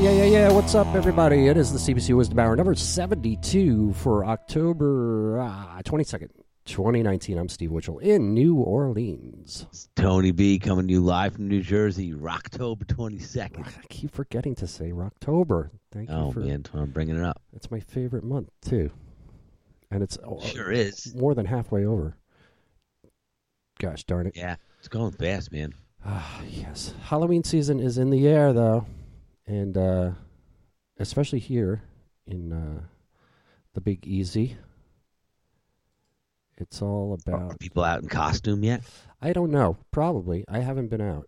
Yeah, yeah, yeah. What's up, everybody? It is the CBC Wizdumb Hour, number 72 for October uh, 22nd, 2019. I'm Steve Witchell in New Orleans. It's Tony B coming to you live from New Jersey, Rocktober 22nd. I keep forgetting to say Rocktober. Thank Oh, you for man, I'm bringing it up. It's my favorite month, too. And it's uh, Sure is. more than halfway over. Gosh darn it. Yeah, it's going fast, man. Ah, yes. Halloween season is in the air, though, and uh, especially here in uh, the Big Easy. It's all Are about. people out in costume yet? I don't know. Probably. I haven't been out.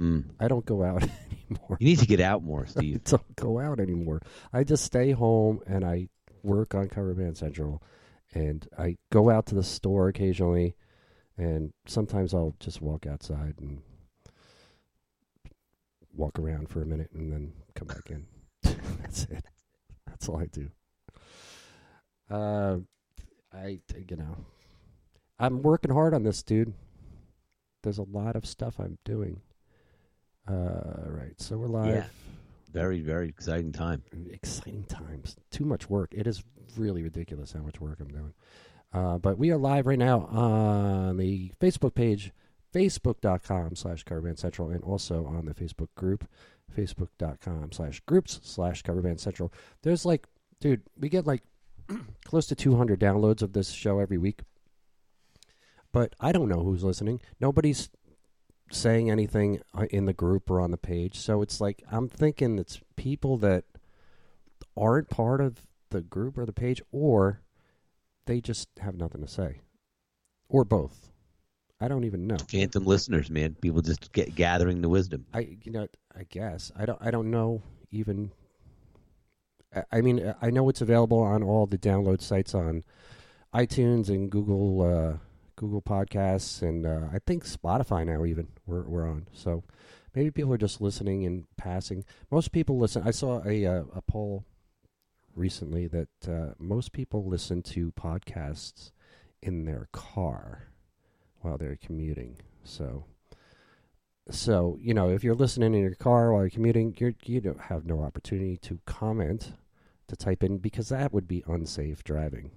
Mm. I don't go out anymore. You need to get out more, I Steve. don't go out anymore. I just stay home and I work on Cover Band Central, and I go out to the store occasionally, and sometimes I'll just walk outside and walk around for a minute and then come back in. That's it. That's all I do. Uh, I you know, I'm working hard on this, dude. There's a lot of stuff I'm doing. Uh, right. So we're live. Yeah. Very, very exciting time. exciting times. Too much work. It is really ridiculous how much work I'm doing. Uh, but we are live right now on the Facebook page, facebook.com slash Coverband Central, and also on the Facebook group, facebook.com slash groups slash Coverband Central. There's like, dude, we get like close to 200 downloads of this show every week. But I don't know who's listening. Nobody's saying anything uh, in the group or on the page. So it's like I'm thinking it's people that aren't part of the group or the page, or they just have nothing to say, or both. I don't even know. Phantom listeners, man. People just get gathering the wisdom. I you know I guess I don't I don't know even. I- I mean I know it's available on all the download sites on iTunes and Google uh, Google Podcasts and uh, I think Spotify now even we're we're on. So maybe people are just listening and passing. Most people listen. I saw a uh, a poll recently that uh, most people listen to podcasts in their car while they're commuting. So so you know if you're listening in your car while you're commuting you're, you don't have no opportunity to comment to type in because that would be unsafe driving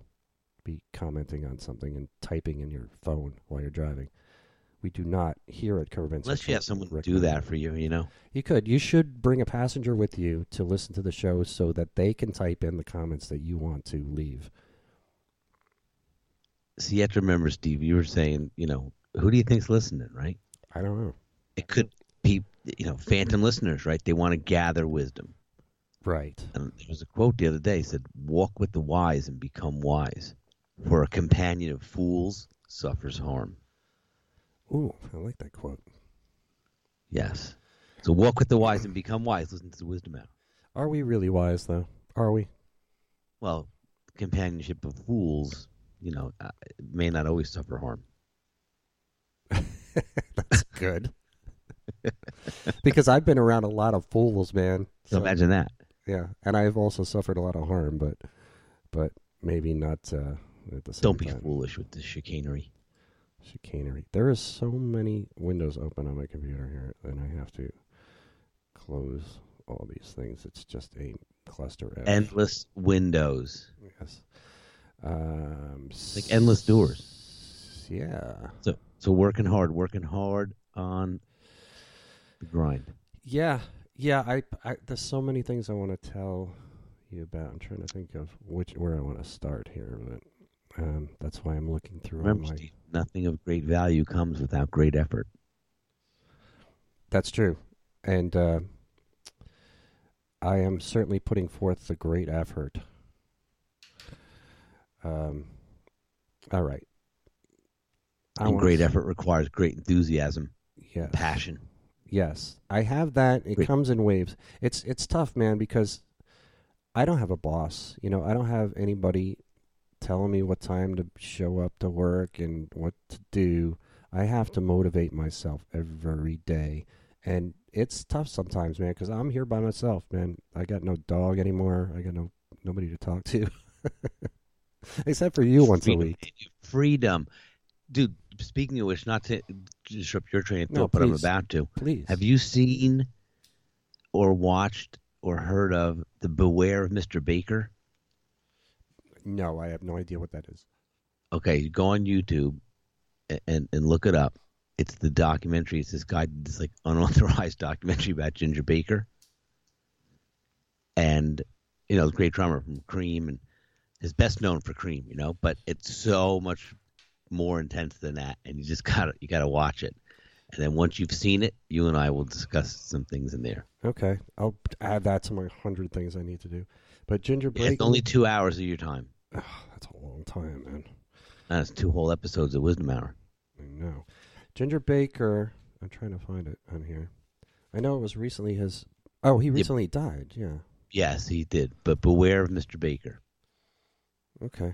be commenting on something and typing in your phone while you're driving we do not here at Cover Unless you have someone do that for you, you know. you could you should bring a passenger with you to listen to the show so that they can type in the comments that you want to leave See, you have to remember, Steve, you were saying, you know, who do you think's listening, right? i don't know It could be, you know, phantom listeners, right? They want to gather wisdom. right And there was a quote the other day said, "Walk with the wise and become wise, for a companion of fools suffers harm." ooh i like that quote Yes. So walk with the wise and become wise. Listen to the wisdom out. are we really wise though are we Well, companionship of fools, you know, uh, may not always suffer harm. That's good. because I've been around a lot of fools, man. So imagine that. Yeah, and I've also suffered a lot of harm, but but maybe not uh, at the same Don't be time. foolish with this chicanery. Chicanery. There is so many windows open on my computer here, and I have to close all these things. It's just a cluster F. Endless windows, yes, um, like endless doors. Yeah, So, so working hard, working hard on the grind. Yeah, yeah, I, I there's so many things I want to tell you about. I'm trying to think of which where I want to start here, but um, that's why I'm looking through all Remember, my. Steve, nothing of great value comes without great effort. That's true, and uh, I am certainly putting forth the great effort. Um, all right. Great effort requires great enthusiasm, Yeah. passion. Yes, I have that. It Great. comes in waves. It's it's tough, man, because I don't have a boss. You know, I don't have anybody telling me what time to show up to work and what to do. I have to motivate myself every day, and it's tough sometimes, man, because I'm here by myself, man. I got no dog anymore. I got no nobody to talk to, except for you once a week. Freedom. Dude, speaking of which, not to disrupt your train of No, thought, but I'm about to. Please, Have you seen or watched or heard of the Beware of Mr. Baker? No, I have no idea what that is. Okay, go on YouTube and and look it up. It's the documentary. It's this guy this like unauthorized documentary about Ginger Baker, and you know, the great drummer from Cream, and is best known for Cream. You know, but it's so much more intense than that, and you just gotta you gotta watch it. And then once you've seen it, you and I will discuss some things in there. Okay, I'll add that to my hundred things I need to do. But Ginger Yeah, It's only two hours of your time. Ugh, that's a long time, man. That's two whole episodes of Wizdumb Hour. I know. Ginger Baker. I'm trying to find it on here. I know it was recently his. Oh, he recently died. Yeah. Yes, he did. But beware of Mr. Baker. Okay.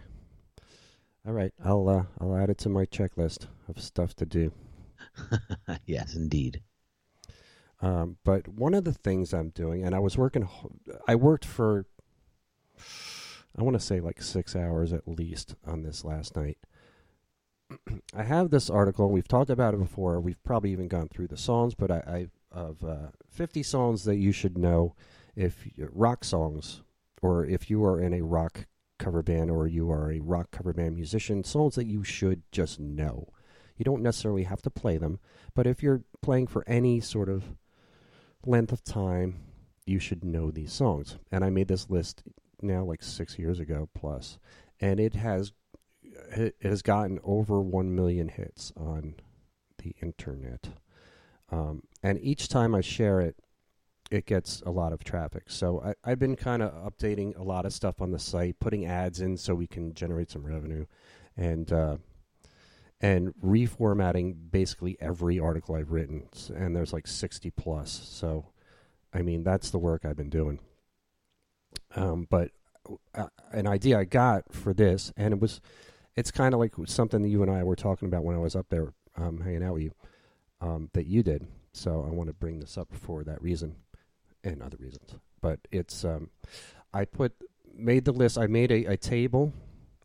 All right. I'll uh, I'll add it to my checklist of stuff to do. yes, indeed. Um, but one of the things I'm doing, and I was working, I worked for, I want to say like six hours at least on this last night. I have this article. We've talked about it before. We've probably even gone through the songs, but I, I of uh, 50 songs that you should know if rock songs, or if you are in a rock cover band or you are a rock cover band musician, songs that you should just know. You don't necessarily have to play them, but if you're playing for any sort of length of time, you should know these songs. And I made this list now like six years ago plus, and it has it has gotten over one million hits on the internet. Um, and each time I share it, it gets a lot of traffic. So I, I've been kind of updating a lot of stuff on the site, putting ads in so we can generate some revenue, and uh, and reformatting basically every article I've written. And there's like sixty plus. So I mean that's the work I've been doing. Um, but uh, an idea I got for this, and it was, it's kind of like something that you and I were talking about when I was up there um, hanging out with you, um, that you did. So I want to bring this up for that reason and other reasons. But it's, um, I put, made the list, I made a, a table.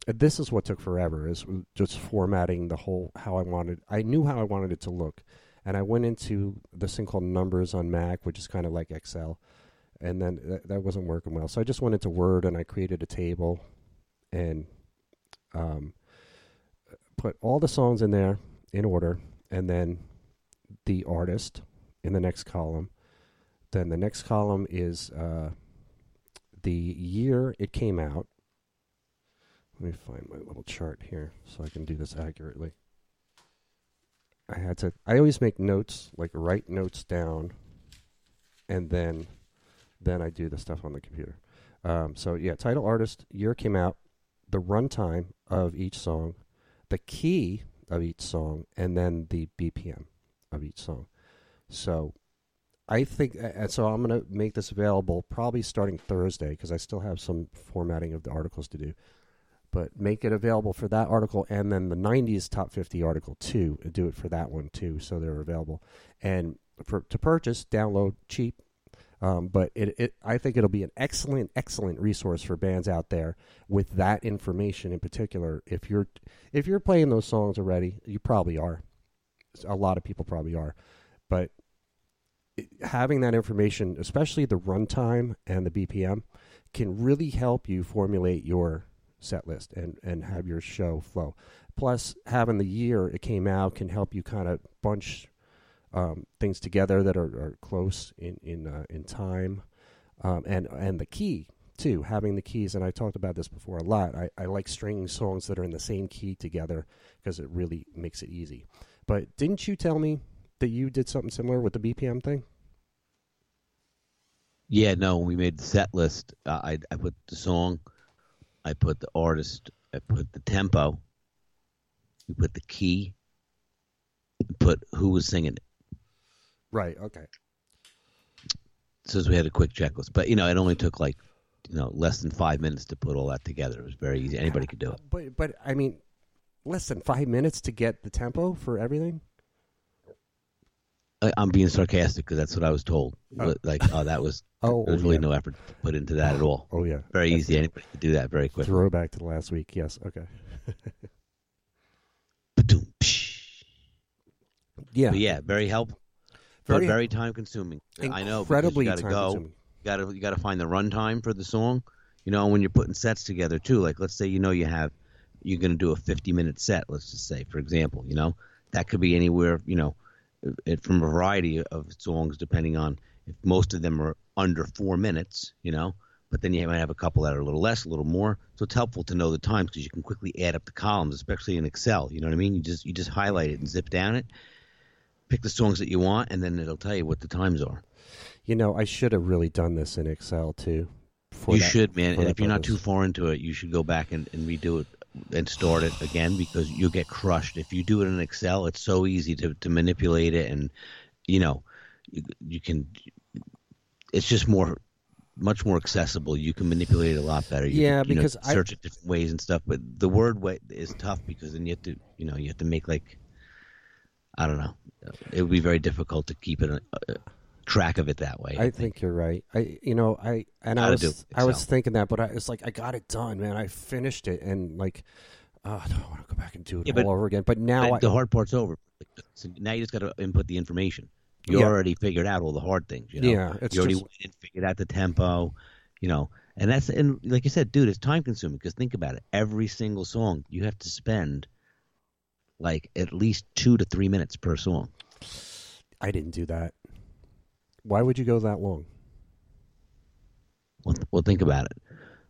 Uh, This is what took forever, is just formatting the whole, how I wanted, I knew how I wanted it to look. And I went into this thing called Numbers on Mac, which is kind of like Excel and then that, that wasn't working well. So I just went into Word and I created a table and um, put all the songs in there in order, and then the artist in the next column. Then the next column is uh, the year it came out. Let me find my little chart here so I can do this accurately. I had to. I always make notes, like write notes down, and then then I do the stuff on the computer. Um, so yeah, title, artist, year came out, the runtime of each song, the key of each song, and then the BPM of each song. So I think, and so I'm going to make this available probably starting Thursday because I still have some formatting of the articles to do. But make it available for that article and then the 90s top 50 article too. Do it for that one too, so they're available. And for to purchase, download cheap, um, but it, it, I think it'll be an excellent, excellent resource for bands out there with that information in particular. If you're if you're playing those songs already, you probably are. A lot of people probably are, but having that information, especially the runtime and the BPM, can really help you formulate your set list and and have your show flow. Plus, having the year it came out can help you kind of bunch um, things together that are, are close in in uh, in time, um, and and the key too, having the keys. And I talked about this before a lot. I, I like stringing songs that are in the same key together because it really makes it easy. But didn't you tell me that you did something similar with the BPM thing? Yeah, no. When we made the set list, uh, I I put the song, I put the artist, I put the tempo, we put the key, put who was singing it. Right. Okay. So we had a quick checklist, but you know, it only took like you know less than five minutes to put all that together. It was very easy. Anybody could do it. But but I mean, less than five minutes to get the tempo for everything. I'm being sarcastic because that's what I was told. Oh. Like, oh, that was Oh, there's really yeah. no effort put into that at all. Oh yeah. Very That's easy. Anybody could do that very quickly. Throwback to the last week. Yes. Okay. Yeah. But yeah, very helpful, Very- very time consuming. I know Incredibly you got to go. time-consuming. You got to you got to find the runtime for the song. You know, when you're putting sets together too. Like, let's say you know you have you're going to do a 50 minute set. Let's just say, for example, you know that could be anywhere. You know, it, from a variety of songs, depending on if most of them are under four minutes. You know. But then you might have a couple that are a little less, a little more. So it's helpful to know the times because you can quickly add up the columns, especially in Excel. You know what I mean? You just you just highlight it and zip down it, pick the songs that you want, and then it'll tell you what the times are. You know, I should have really done this in Excel too. you that- should, man. And if you're not too far into it, you should go back and, and redo it and stored it again because you'll get crushed. If you do it in Excel, it's so easy to, to manipulate it, and you know, you, you can. It's just more, much more accessible. You can manipulate it a lot better. You Yeah, can, you know, because I- search it different ways and stuff. But the word way is tough because then you have to, you know, you have to make like, I don't know. It would be very difficult to keep it. Uh, Track of it that way. I think you're right. I, you know, I and I was, do it I was thinking that, but I was like, I got it done, man. I finished it, and like, oh, I don't want to go back and do it Yeah, all but- over again. But now, I, the hard part's over. So now you just got to input the information. You Yeah. already figured out all the hard things. You know? Yeah, it's you already just- went and figured out the tempo. You know, and that's and like you said, dude, it's time consuming because think about it. Every single song you have to spend like at least two to three minutes per song. I didn't do that. Why would you go that long? Well, well, think about it.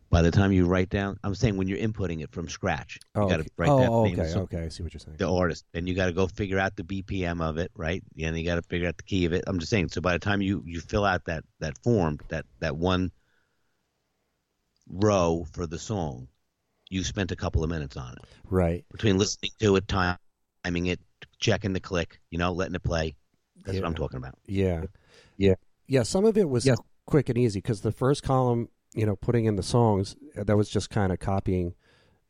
By the time you write down, I'm saying when you're inputting it from scratch, Oh, you got to okay. write oh, down name of okay, song. okay. I see what you're saying. the artist, and you got to go figure out the BPM of it, right? And you got to figure out the key of it. I'm just saying. So by the time you you fill out that that form, that that one row for the song, you spent a couple of minutes on it Right. between listening to it, timing it, checking the click, you know, letting it play. That's Yeah. what I'm talking about. Yeah. Yeah. Yeah. Some of it was Yeah. quick and easy because the first column, you know, putting in the songs, uh, that was just kind of copying.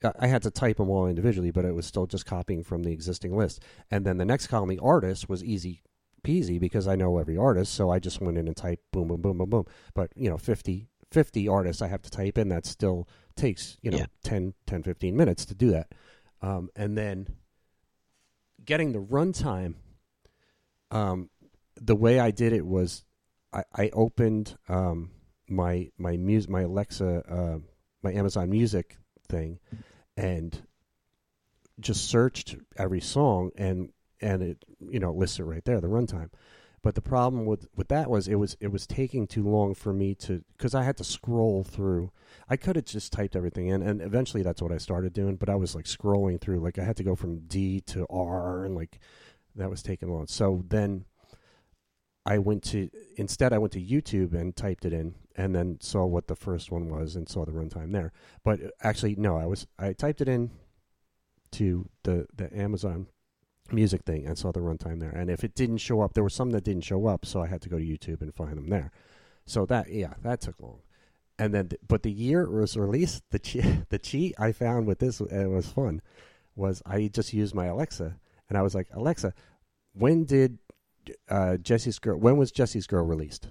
I- I had to type them all individually, but it was still just copying from the existing list. And then the next column, the artist, was easy peasy because I know every artist. So I just went in and typed boom, boom, boom, boom, boom. But, you know, 50, 50 artists I have to type in. That still takes, you know, Yeah. 10, 10, 15 minutes to do that. Um, and then getting the runtime, um, the way I did it was I, I opened um, my my mus my Alexa uh, my Amazon Music thing and just searched every song and and it you know lists it right there the runtime. But the problem with, with that was it was it was taking too long for me to because I had to scroll through. I could have just typed everything in, and eventually that's what I started doing. But I was like scrolling through, like I had to go from D to R, and like that was taking long. So then I went to instead I went to YouTube and typed it in and then saw what the first one was and saw the runtime there. But uh, actually no, I was I typed it in to the the Amazon music thing and saw the runtime there. And if it didn't show up, there were some that didn't show up, so I had to go to YouTube and find them there. So that yeah, that took long. And then but the year it was released, the cheat, the cheat I found with this and it was fun was I just used my Alexa and I was like, "Alexa, when did uh, Jesse's Girl. When was Jesse's Girl released?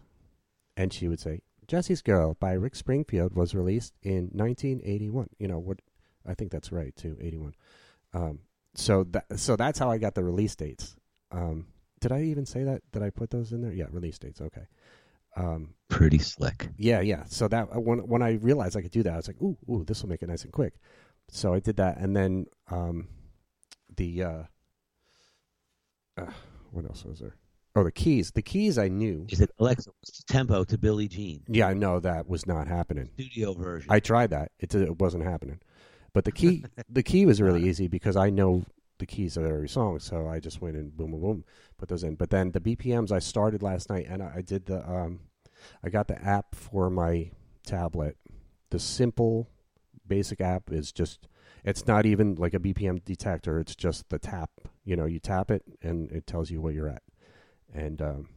And she would say, Jesse's Girl by Rick Springfield was released in 1981. You know what? I think that's right too. 81. Um, so that so that's how I got the release dates. Um, did I even say that? Did I put those in there? Yeah, release dates. Okay. Um, Pretty slick. yeah, yeah. So that uh, when when I realized I could do that, I was like, ooh, ooh, this will make it nice and quick. So I did that, and then um, the uh, uh, what else was there? Oh, the keys. The keys I knew. He said, Alexa, what's the tempo to Billie Jean? Yeah, I know that was not happening. Studio version. I tried that. It, it wasn't happening. But the key the key was really easy because I know the keys of every song, so I just went and boom boom boom put those in. But then the BPMs I started last night and I, I did the um I got the app for my tablet. The simple basic app is just it's not even like a BPM detector, it's just the tap. You know, you tap it and it tells you where you're at. And um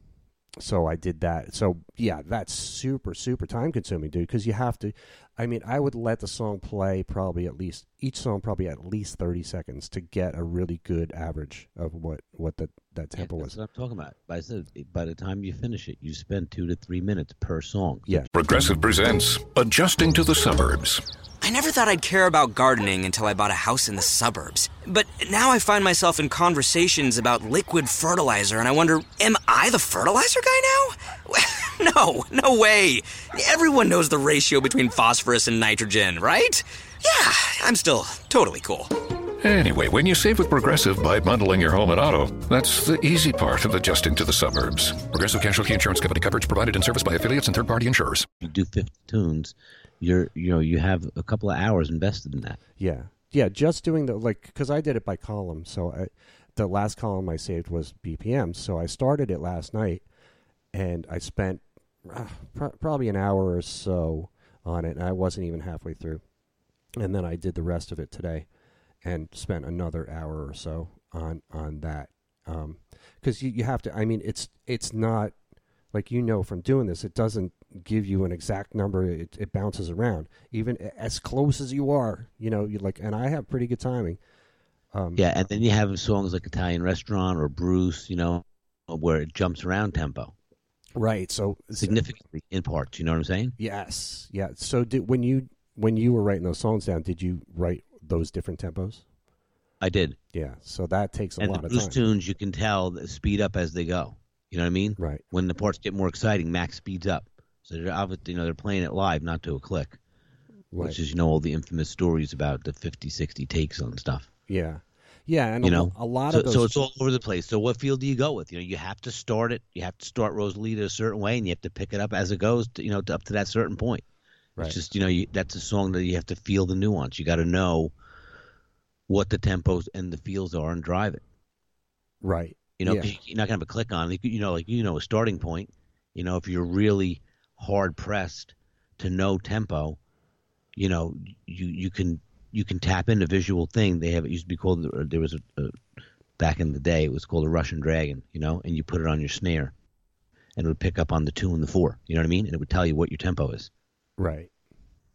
so I did that. So yeah, that's super super time consuming, dude. Because you have to. I mean, I would let the song play probably at least each song probably at least thirty seconds to get a really good average of what what the, that tempo yeah, was. That's what I'm talking about. I said by the time you finish it, you spend two to three minutes per song. Yeah. Progressive presents Adjusting to the Suburbs. I never thought I'd care about gardening until I bought a house in the suburbs. But now I find myself in conversations about liquid fertilizer, and I wonder, am I the fertilizer guy now? no, no way. Everyone knows the ratio between phosphorus and nitrogen, right? Yeah, I'm still totally cool. Anyway, when you save with Progressive by bundling your home and auto, that's the easy part of adjusting to the suburbs. Progressive Casualty Insurance Company coverage provided in service by affiliates and third-party insurers. You do 50 tunes, you're you know you have a couple of hours invested in that. Yeah, yeah. Just doing the like because I did it by column. So I, the last column I saved was BPM. So I started it last night, and I spent pr- probably an hour or so on it, and I wasn't even halfway through. And then I did the rest of it today, and spent another hour or so on on that. Because you you have to. I mean, it's it's not like you know from doing this. It doesn't give you an exact number. It, it bounces around, even as close as you are. You know, you like, and I have pretty good timing. Um, Yeah, and then you have songs like Italian Restaurant or Bruce, you know, where it jumps around tempo Right. So significantly in parts. You know what I'm saying? Yes. Yeah. So did when you when you were writing those songs down, did you write those different tempos? I did. Yeah. So that takes a and lot the of time. tunes, you can tell speed up as they go. You know what I mean? Right. When the parts get more exciting, Max speeds up. So they're obviously, you know, they're playing it live, not to a click. Right. Which is, you know, all the infamous stories about the 50, 60 takes on stuff. Yeah. Yeah. And you a, know, a lot so, of those. so it's all over the place. So what field do you go with? You know, you have to start it. You have to start Rosalita a certain way, and you have to pick it up as it goes. To, you know, to, up to that certain point. Right. It's just you know, you, that's a song that you have to feel the nuance. You got to know what the tempos and the feels are and drive it. right. You know, Yeah. you're not gonna have a click on. it. You know, like you know, a starting point. You know, if you're really hard pressed to know tempo, you know, you you can you can tap into visual thing. They have it used to be called. There was a, a back in the day. It was called a Russian dragon. You know, and you put it on your snare, and it would pick up on the two and the four. You know what I mean? And it would tell you what your tempo is. Right.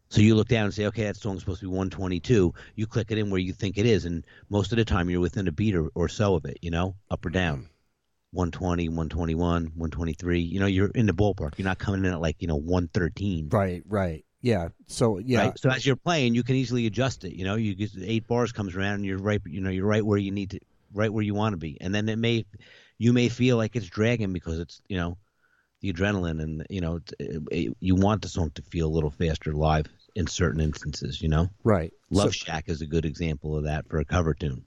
So you look down and say, okay, that song's supposed to be 122. You click it in where you think it is, and most of the time you're within a beat or, or so of it, you know, up or down. Mm-hmm. 120, 121, 123. You know, you're in the ballpark. You're not coming in at like, you know, 113. Right. Right. Yeah. So yeah. Right? So as you're playing, you can easily adjust it. You know, you get eight bars comes around and you're right, you know, you're right where you need to, right where you want to be. And then it may, you may feel like it's dragging because it's, you know, the adrenaline and, you know, it, it, you want the song to feel a little faster live in certain instances, you know? Right. Love So- Shack is a good example of that for a cover tune.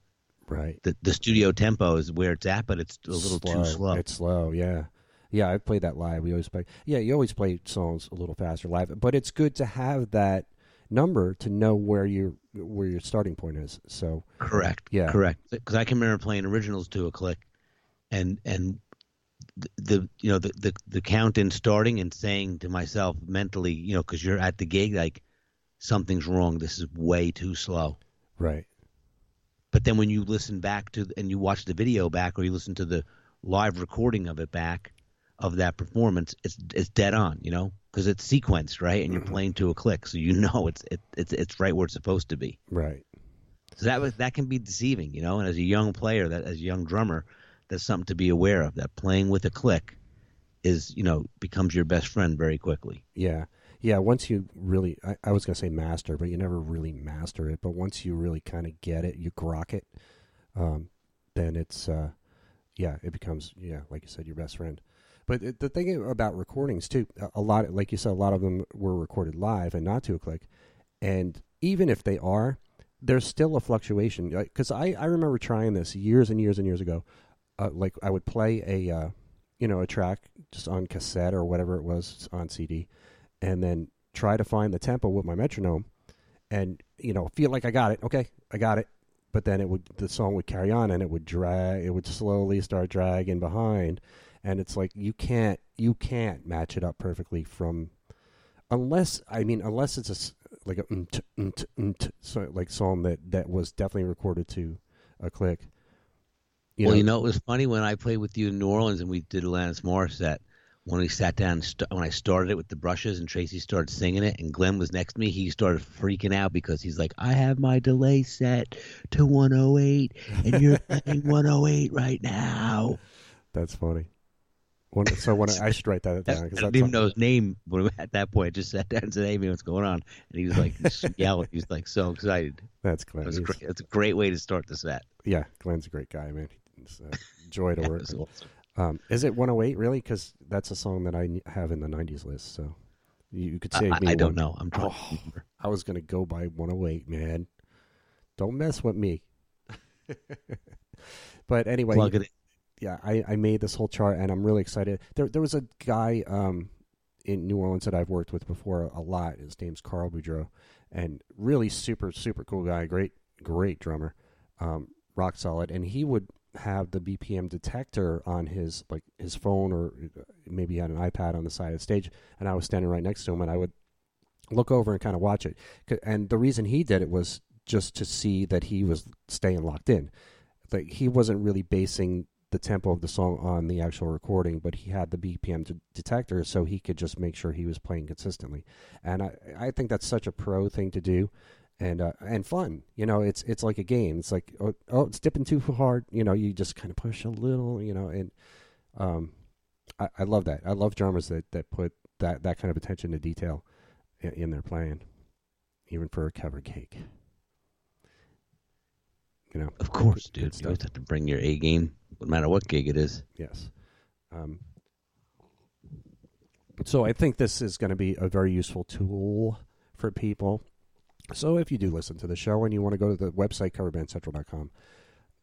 right. The the studio tempo is where it's at, but it's a little too slow. It's slow, yeah. Yeah, I've played that live. We always play. Yeah, you always play songs a little faster live, but it's good to have that number to know where your where your starting point is. So Correct. Yeah. Correct. Because I can remember playing originals to a click, and and the, the you know the, the the count in starting and saying to myself mentally, you know, because you're at the gig, like something's wrong. This is way too slow. right, But then when you listen back to and you watch the video back or you listen to the live recording of it back of that performance, it's it's dead on, you know, because it's sequenced right, and you're playing to a click, so you know it's it, it's it's right where it's supposed to be. right, So that was that can be deceiving, you know. And as a young player, that as a young drummer, that's something to be aware of. That playing with a click is, you know, becomes your best friend very quickly. yeah, yeah. Once you really, I, I was gonna say master, but you never really master it. But once you really kind of get it, you grok it, um, then it's, uh, yeah, it becomes, yeah, like you said, your best friend. But the thing about recordings too, a lot, like you said, a lot of them were recorded live and not to a click. And even if they are, there's still a fluctuation. Because I, I remember trying this years and years and years ago. Uh, like I would play a uh, you know, a track just on cassette or whatever it was on CD, and then try to find the tempo with my metronome, and you know, feel like I got it. Okay, I got it. But then it would the song would carry on and it would drag. It would slowly start dragging behind, and it's like you can't you can't match it up perfectly from unless I mean unless it's a like a so like song that that was definitely recorded to a click. well, you know, it was funny when I played with you in New Orleans and we did Alanis Morissette. When we sat down, st- when I started it with the brushes and Tracy started singing it, and Glenn was next to me, he started freaking out because he's like, "I have my delay set to 108, and you're playing 108 right now." that's funny. When, so when I, I should write that down I didn't even know his name at that point. I just sat down and said, "Hey, man, what's going on?" And he was like yelling. He was like so excited. that's Glenn. was great. It's a great way to start the set. Yeah, Glenn's a great guy, man. It's a joy to work with. awesome. Um, is it 108 really? Because that's a song that I have in the 90s list. So you, could save I- me. I don't know. I'm trying. Oh, I was gonna go by 108, man. Don't mess with me. but anyway, Plug it in. Yeah, I, I made this whole chart and I'm really excited. There there was a guy um, in New Orleans that I've worked with before a lot. His name's Carl Boudreau, and really super super cool guy. Great great drummer, um, rock solid. And he would have the BPM detector on his like his phone or uh, maybe he had an iPad on the side of the stage, and I was standing right next to him, and I would look over and kind of watch it. And the reason he did it was just to see that he was staying locked in. Like he wasn't really basing the tempo of the song on the actual recording, but he had the BPM de- detector, so he could just make sure he was playing consistently. And I, I think that's such a pro thing to do, and uh, and fun. You know, it's it's like a game. It's like oh, oh it's dipping too hard. You know, you just kind of push a little. You know, and um, I, I love that. I love drummers that that put that that kind of attention to detail in, in their playing, even for a cover cake. You know, Of course, dude. You always have to bring your A game, no matter what gig it is. Yes. Um, so I think this is going to be a very useful tool for people. So if you do listen to the show and you want to go to the website coverbandcentral.com,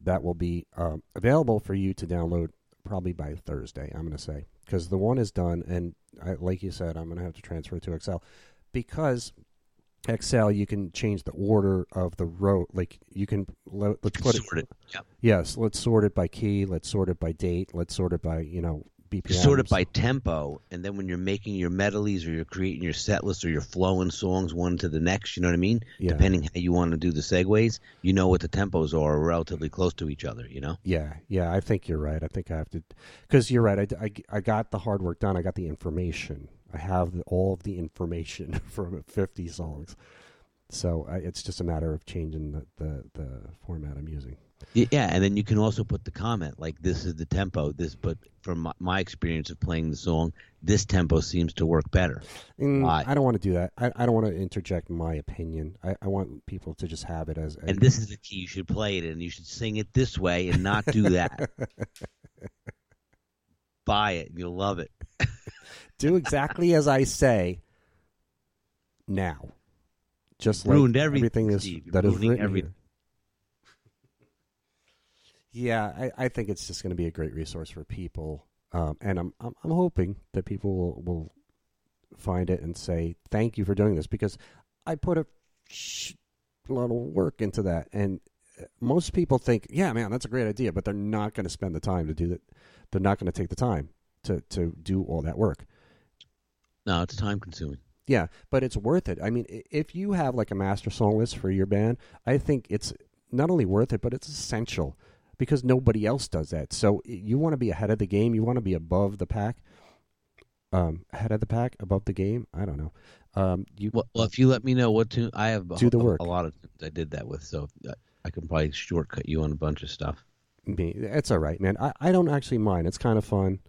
that will be um, available for you to download probably by Thursday. I'm going to say because the one is done, and I, like you said, I'm going to have to transfer to Excel because Excel you can change the order of the row. Like you can let, let's put Sort it. Yeah. Yes, let's sort it by key. Let's sort it by date. Let's sort it by you know BPM. Sort it by tempo, and then when you're making your medleys or you're creating your set list or you're flowing songs one to the next, you know what I mean? Yeah. Depending how you want to do the segues, you know what the tempos are relatively close to each other, you know? Yeah, yeah. I think you're right. I think I have to, because you're right. I, I, I got the hard work done. I got the information. I have the, all of the information from 50 songs. So I, it's just a matter of changing the, the, the format I'm using. Yeah, and then you can also put the comment like this is the tempo. This, but from my, my experience of playing the song, this tempo seems to work better. Why? I don't want to do that. I, I don't want to interject my opinion. I, I want people to just have it as. And this is the key. You should play it, and you should sing it this way, and not do that. Buy it, you'll love it. do exactly as I say now. Just Ruined like everything, everything is. That is written everything. here. Yeah, I, I think it's just going to be a great resource for people, um, and I'm, I'm I'm hoping that people will, will find it and say thank you for doing this because I put a lot of work into that, and uh, most people think, yeah, man, that's a great idea, but they're not going to spend the time to do that. They're not going to take the time to to do all that work. No, it's time consuming. Yeah, but it's worth it. I mean, if you have like a master song list for your band, I think it's not only worth it, but it's essential because nobody else does that. So you want to be ahead of the game. You want to be above the pack. Um, ahead of the pack, above the game. I don't know. Um, you Well, well, if you let me know what tune, I have a, Do the work. A, lot of I did that with, so I, I can probably shortcut you on a bunch of stuff. me, it's all right, man. I, I don't actually mind. It's kind of fun.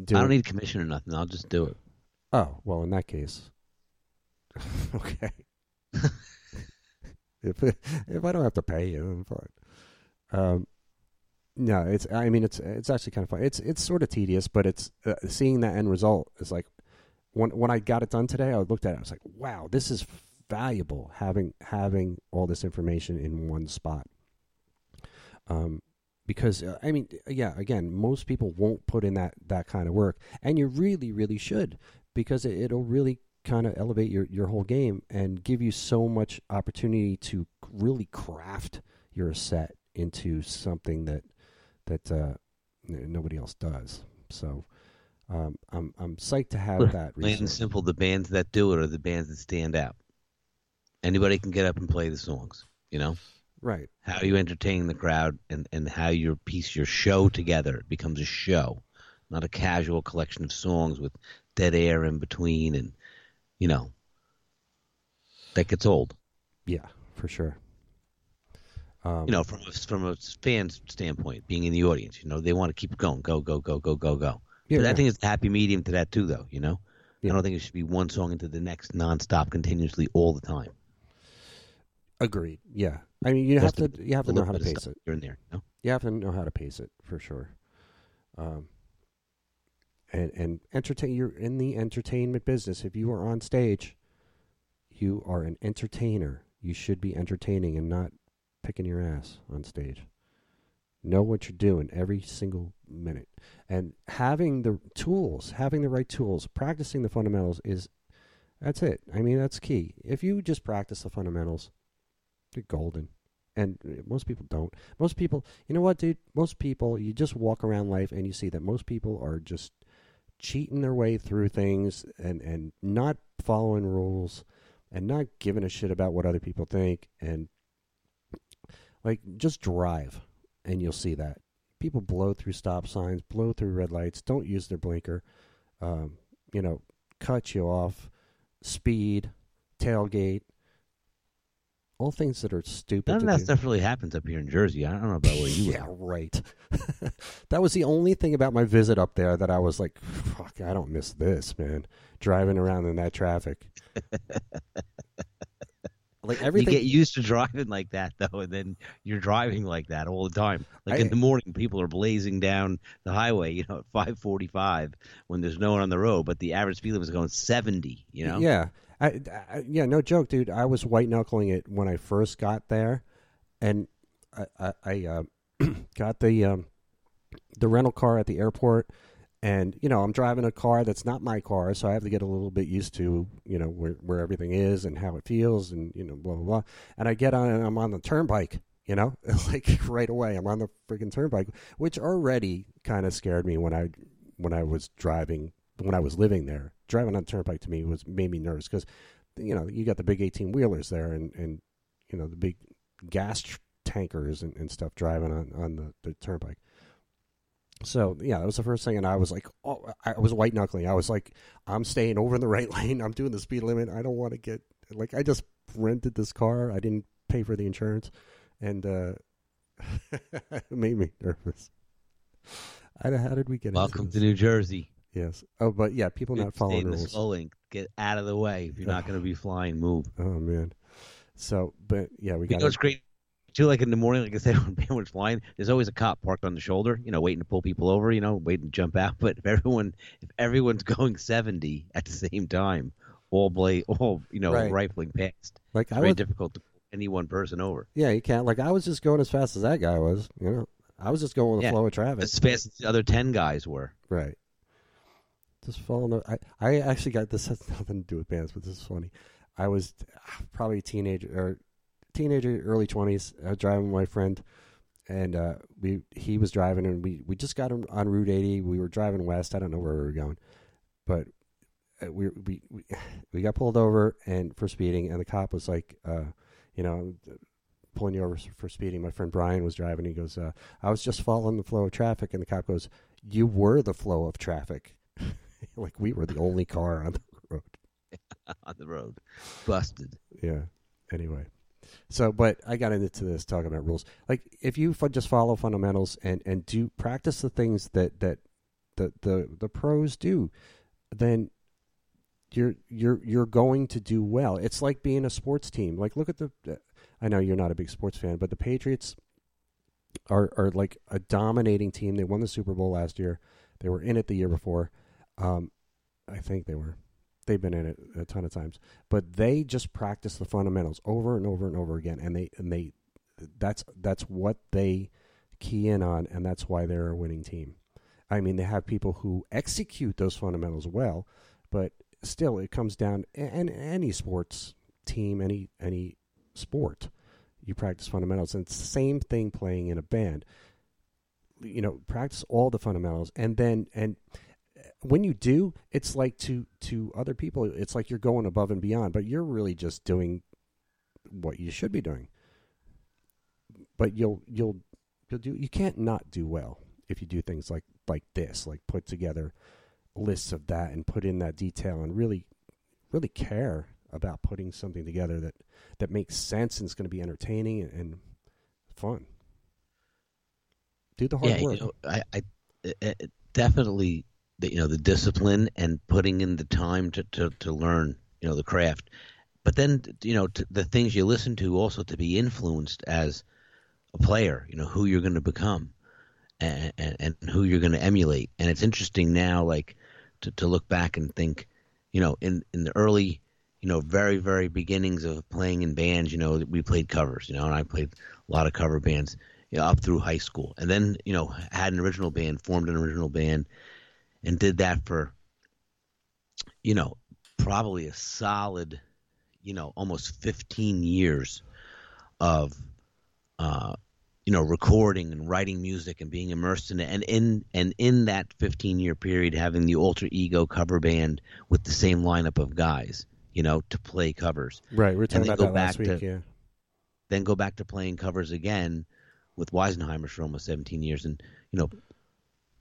I don't need commission or nothing. I'll just do it. Oh well, in that case, okay. if if I don't have to pay you, then fine. Um, no, it's. I mean, it's it's actually kind of fun. It's it's sort of tedious, but it's uh, seeing that end result is like when when I got it done today. I looked at it. I was like, wow, this is valuable having having all this information in one spot. Um, because uh, I mean, yeah, again, most people won't put in that that kind of work, and you really, really should because it, it'll really kind of elevate your your whole game and give you so much opportunity to really craft your set into something that that uh, nobody else does. So. Um, I'm I'm psyched to have that. Plain and simple, the bands that do it are the bands that stand out. Anybody can get up and play the songs, you know? Right. How you entertain the crowd and, and how you piece your show together it becomes a show, not a casual collection of songs with dead air in between and, you know, that gets old. Yeah, for sure. Um, You know, from a, from a fan's standpoint, being in the audience, you know, they want to keep going, go, go, go, go, go, go. Yeah, but I think it's a happy medium to that too, though. You know, Yeah. I don't think it should be one song into the next nonstop, continuously, all the time. Agreed. Yeah. I mean, you have to you have to know how to pace it. You're in there. You know? You have to know how to pace it for sure. Um, and and entertain. You're in the entertainment business. If you are on stage, you are an entertainer. You should be entertaining and not picking your ass on stage. Know what you're doing every single minute, and having the tools, having the right tools, practicing the fundamentals is that's it. I mean, that's key. If you just practice the fundamentals, you're golden. And uh, most people don't. Most people, you know what, dude? Most people, you just walk around life and you see that most people are just cheating their way through things and, and not following rules and not giving a shit about what other people think. And like, just drive and you'll see that. People blow through stop signs, blow through red lights, don't use their blinker, um, you know, cut you off, speed, tailgate, all things that are stupid. None of that do. stuff really happens up here in Jersey. I don't know about where you yeah, right. that was the only thing about my visit up there that I was like, "Fuck, I don't miss this, man." Driving around in that traffic, like everything. You get used to driving like that, though, and then you're driving like that all the time. Like I- in the morning, people are blazing down the highway, you know, at 5:45 when there's no one on the road, but the average speed limit is going 70. You know, Yeah, I, I, yeah, no joke, dude. I was white knuckling it when I first got there, and I, I, I uh, got the um, the rental car at the airport, and you know I'm driving a car that's not my car, so I have to get a little bit used to you know where where everything is and how it feels, and you know blah blah blah. And I get on and I'm on the turnpike. You know, like right away, I'm on the freaking turnpike, which already kind of scared me when I when I was driving when I was living there. Driving on the turnpike to me was made me nervous because you know you got the big 18 wheelers there and and you know the big gas tr- tankers and, and stuff driving on on the, the turnpike. So yeah, that was the first thing, and I was like, oh, I was white knuckling. I was like, I'm staying over in the right lane. I'm doing the speed limit. I don't want to get like I just rented this car. I didn't pay for the insurance, and uh, it made me nervous. I, how did we get? welcome to? New Jersey. Yes. Oh, but yeah, people not following the rules. slow lane. Get out of the way if you're not going to be flying. Move. Oh man. So, but yeah, we You got. know, it's great too. Like in the morning, like I said, when everyone's flying, there's always a cop parked on the shoulder, you know, waiting to pull people over, you know, waiting to jump out. But if everyone, if everyone's going 70 at the same time, all bla all you know, Right. rifling past, Like it's I very was. difficult to pull any one person over. Yeah, you can't. Like I was just going as fast as that guy was. You know, I was just going with the Yeah. flow of traffic. As fast as the other 10 guys were. Right. Just following. The, I I actually got this has nothing to do with bands, but this is funny. I was ah, probably a teenager or teenager, early twenties, uh, driving with my friend, and uh, we he was driving, and we we just got on Route 80. We were driving west. I don't know where we were going, but uh, we we we we got pulled over and for speeding, and the cop was like, uh, you know. Pulling you over for speeding. My friend Brian was driving. He goes, uh, "I was just following the flow of traffic," and the cop goes, "You were the flow of traffic." like we were the only car on the road. on the road. Busted. Yeah. Anyway, so but I got into this talking about rules. Like if you just follow fundamentals and and do practice the things that that the the the pros do, then you're you're you're going to do well. It's like being a sports team. Like look at the. I know you're not a big sports fan, but the Patriots are are like a dominating team. They won the Super Bowl last year. They were in it the year before. Um, I think they were. They've been in it a ton of times, but they just practice the fundamentals over and over and over again, and they and they that's that's what they key in on, and that's why they're a winning team. I mean, they have people who execute those fundamentals well, but still, it comes down and any sports team, any any sport, you practice fundamentals, and same thing playing in a band. You know, practice all the fundamentals, and then and when you do, it's like to to other people, it's like you're going above and beyond, but you're really just doing what you should be doing. But you'll you'll you'll do you can't not do well if you do things like like this, like put together lists of that and put in that detail and really really care about putting something together that that makes sense and is going to be entertaining and, and fun. Do the hard yeah, work. You know, I, I it definitely the, you know the discipline and putting in the time to, to, to learn you know the craft but then you know the things you listen to also to be influenced as a player you know who you're going to become and, and, and who you're going to emulate and it's interesting now like to, to look back and think you know in in the early you know very very beginnings of playing in bands you know we played covers you know and i played a lot of cover bands you know, up through high school and then you know had an original band formed an original band and did that for you know probably a solid you know almost 15 years of uh you know recording and writing music and being immersed in it. And in and in that 15 year period having the alter ego cover band with the same lineup of guys you know to play covers. Right we are talking about go that last back week to- yeah. then go back to playing covers again with Weisenheimer for almost 17 years and you know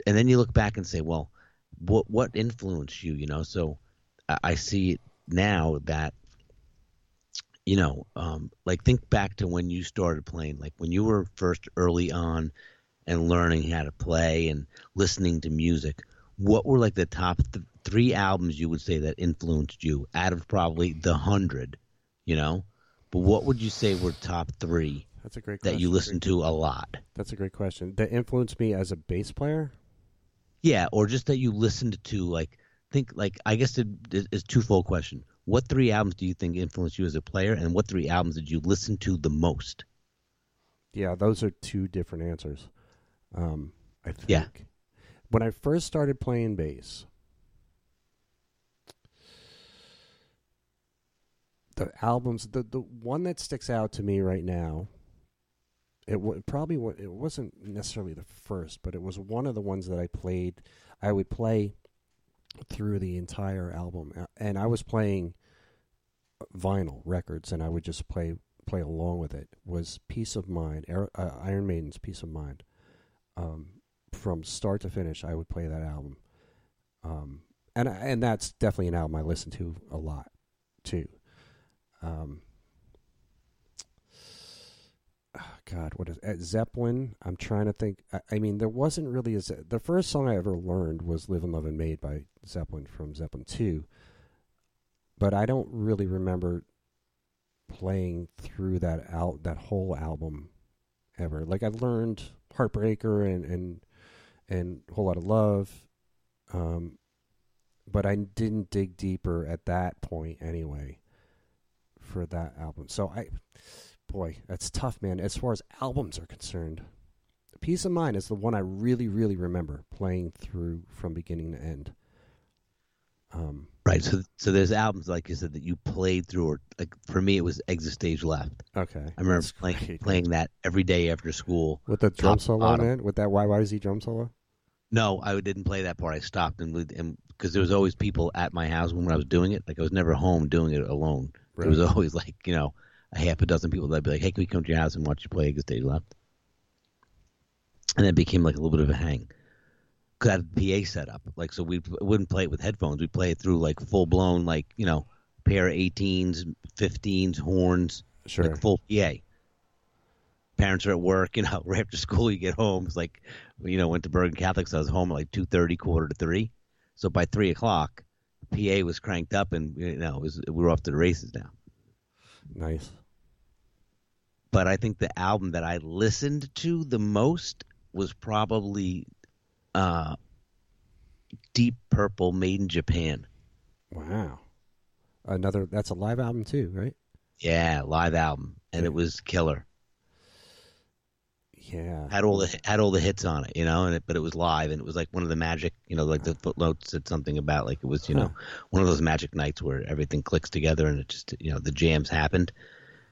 and then you look back and say well what what influenced you you know? So I, I see it now that you know um like think back to when you started playing like when you were first early on and learning how to play and listening to music what were like the top th- three albums you would say that influenced you out of probably the hundred you know? But what would you say were top three that's a great that you listen to a lot? That's a great question. That influenced me as a bass player Yeah, or just that you listened to like think like I guess it is a twofold question. What three albums do you think influenced you as a player, and what three albums did you listen to the most? Yeah, those are two different answers. Um, I think. Yeah. When I first started playing bass, the albums, the the one that sticks out to me right now, it w- probably wa- it wasn't necessarily the first, but it was one of the ones that I played. I would play through the entire album, and I was playing vinyl records, and I would just play play along with it. Was "Piece of Mind," uh, Iron Maiden's "Piece of Mind." Um, from start to finish, I would play that album, um, and and that's definitely an album I listen to a lot too. Um, ah, God, what is uh, Zeppelin? I'm trying to think. I, I mean, there wasn't really a the first song I ever learned was "Living Loving Maid" by Zeppelin from Zeppelin Two, but I don't really remember playing through that out that whole album ever. Like I learned Heartbreaker and and and Whole Lot of Love, um, but I didn't dig deeper at that point anyway for that album. So I, boy, that's tough, man. As far as albums are concerned, Piece of Mind is the one I really, really remember playing through from beginning to end. Um, Right. So so there's albums like you said that you played through, or like for me it was Exit Stage Left. okay, I remember playing great. playing that every day after school. with the drum solo, bottom. man, with that YYZ drum solo. No, I didn't play that part. I stopped and and because there was always people at my house when I was doing it. Like I was never home doing it alone. It was always like you know a half a dozen people that'd be like, "Hey, can we come to your house and watch you play Exit Stage Left?" And it became like a little bit of a hang. Cause I had the PA set up, like so we wouldn't play it with headphones. We'd play it through like full blown, like you know, pair of 18s, 15s, horns, Sure. like full PA. Parents are at work, you know. Right after school, you get home. It's like, you know, went to Bergen Catholic, so I was home at like two thirty, quarter to three. So by three o'clock, PA was cranked up, and you know, it was, we were off to the races now. Nice. But I think the album that I listened to the most was probably uh, Deep Purple, Made in Japan. Wow. Another that's a live album too, right? Yeah, live album, and it was killer. Yeah. had all the had all the hits on it, you know, and it, but it was live and it was like one of the magic, you know, like the footnotes said something about like it was, you know, one of those magic nights where everything clicks together and it just, you know, the jams happened,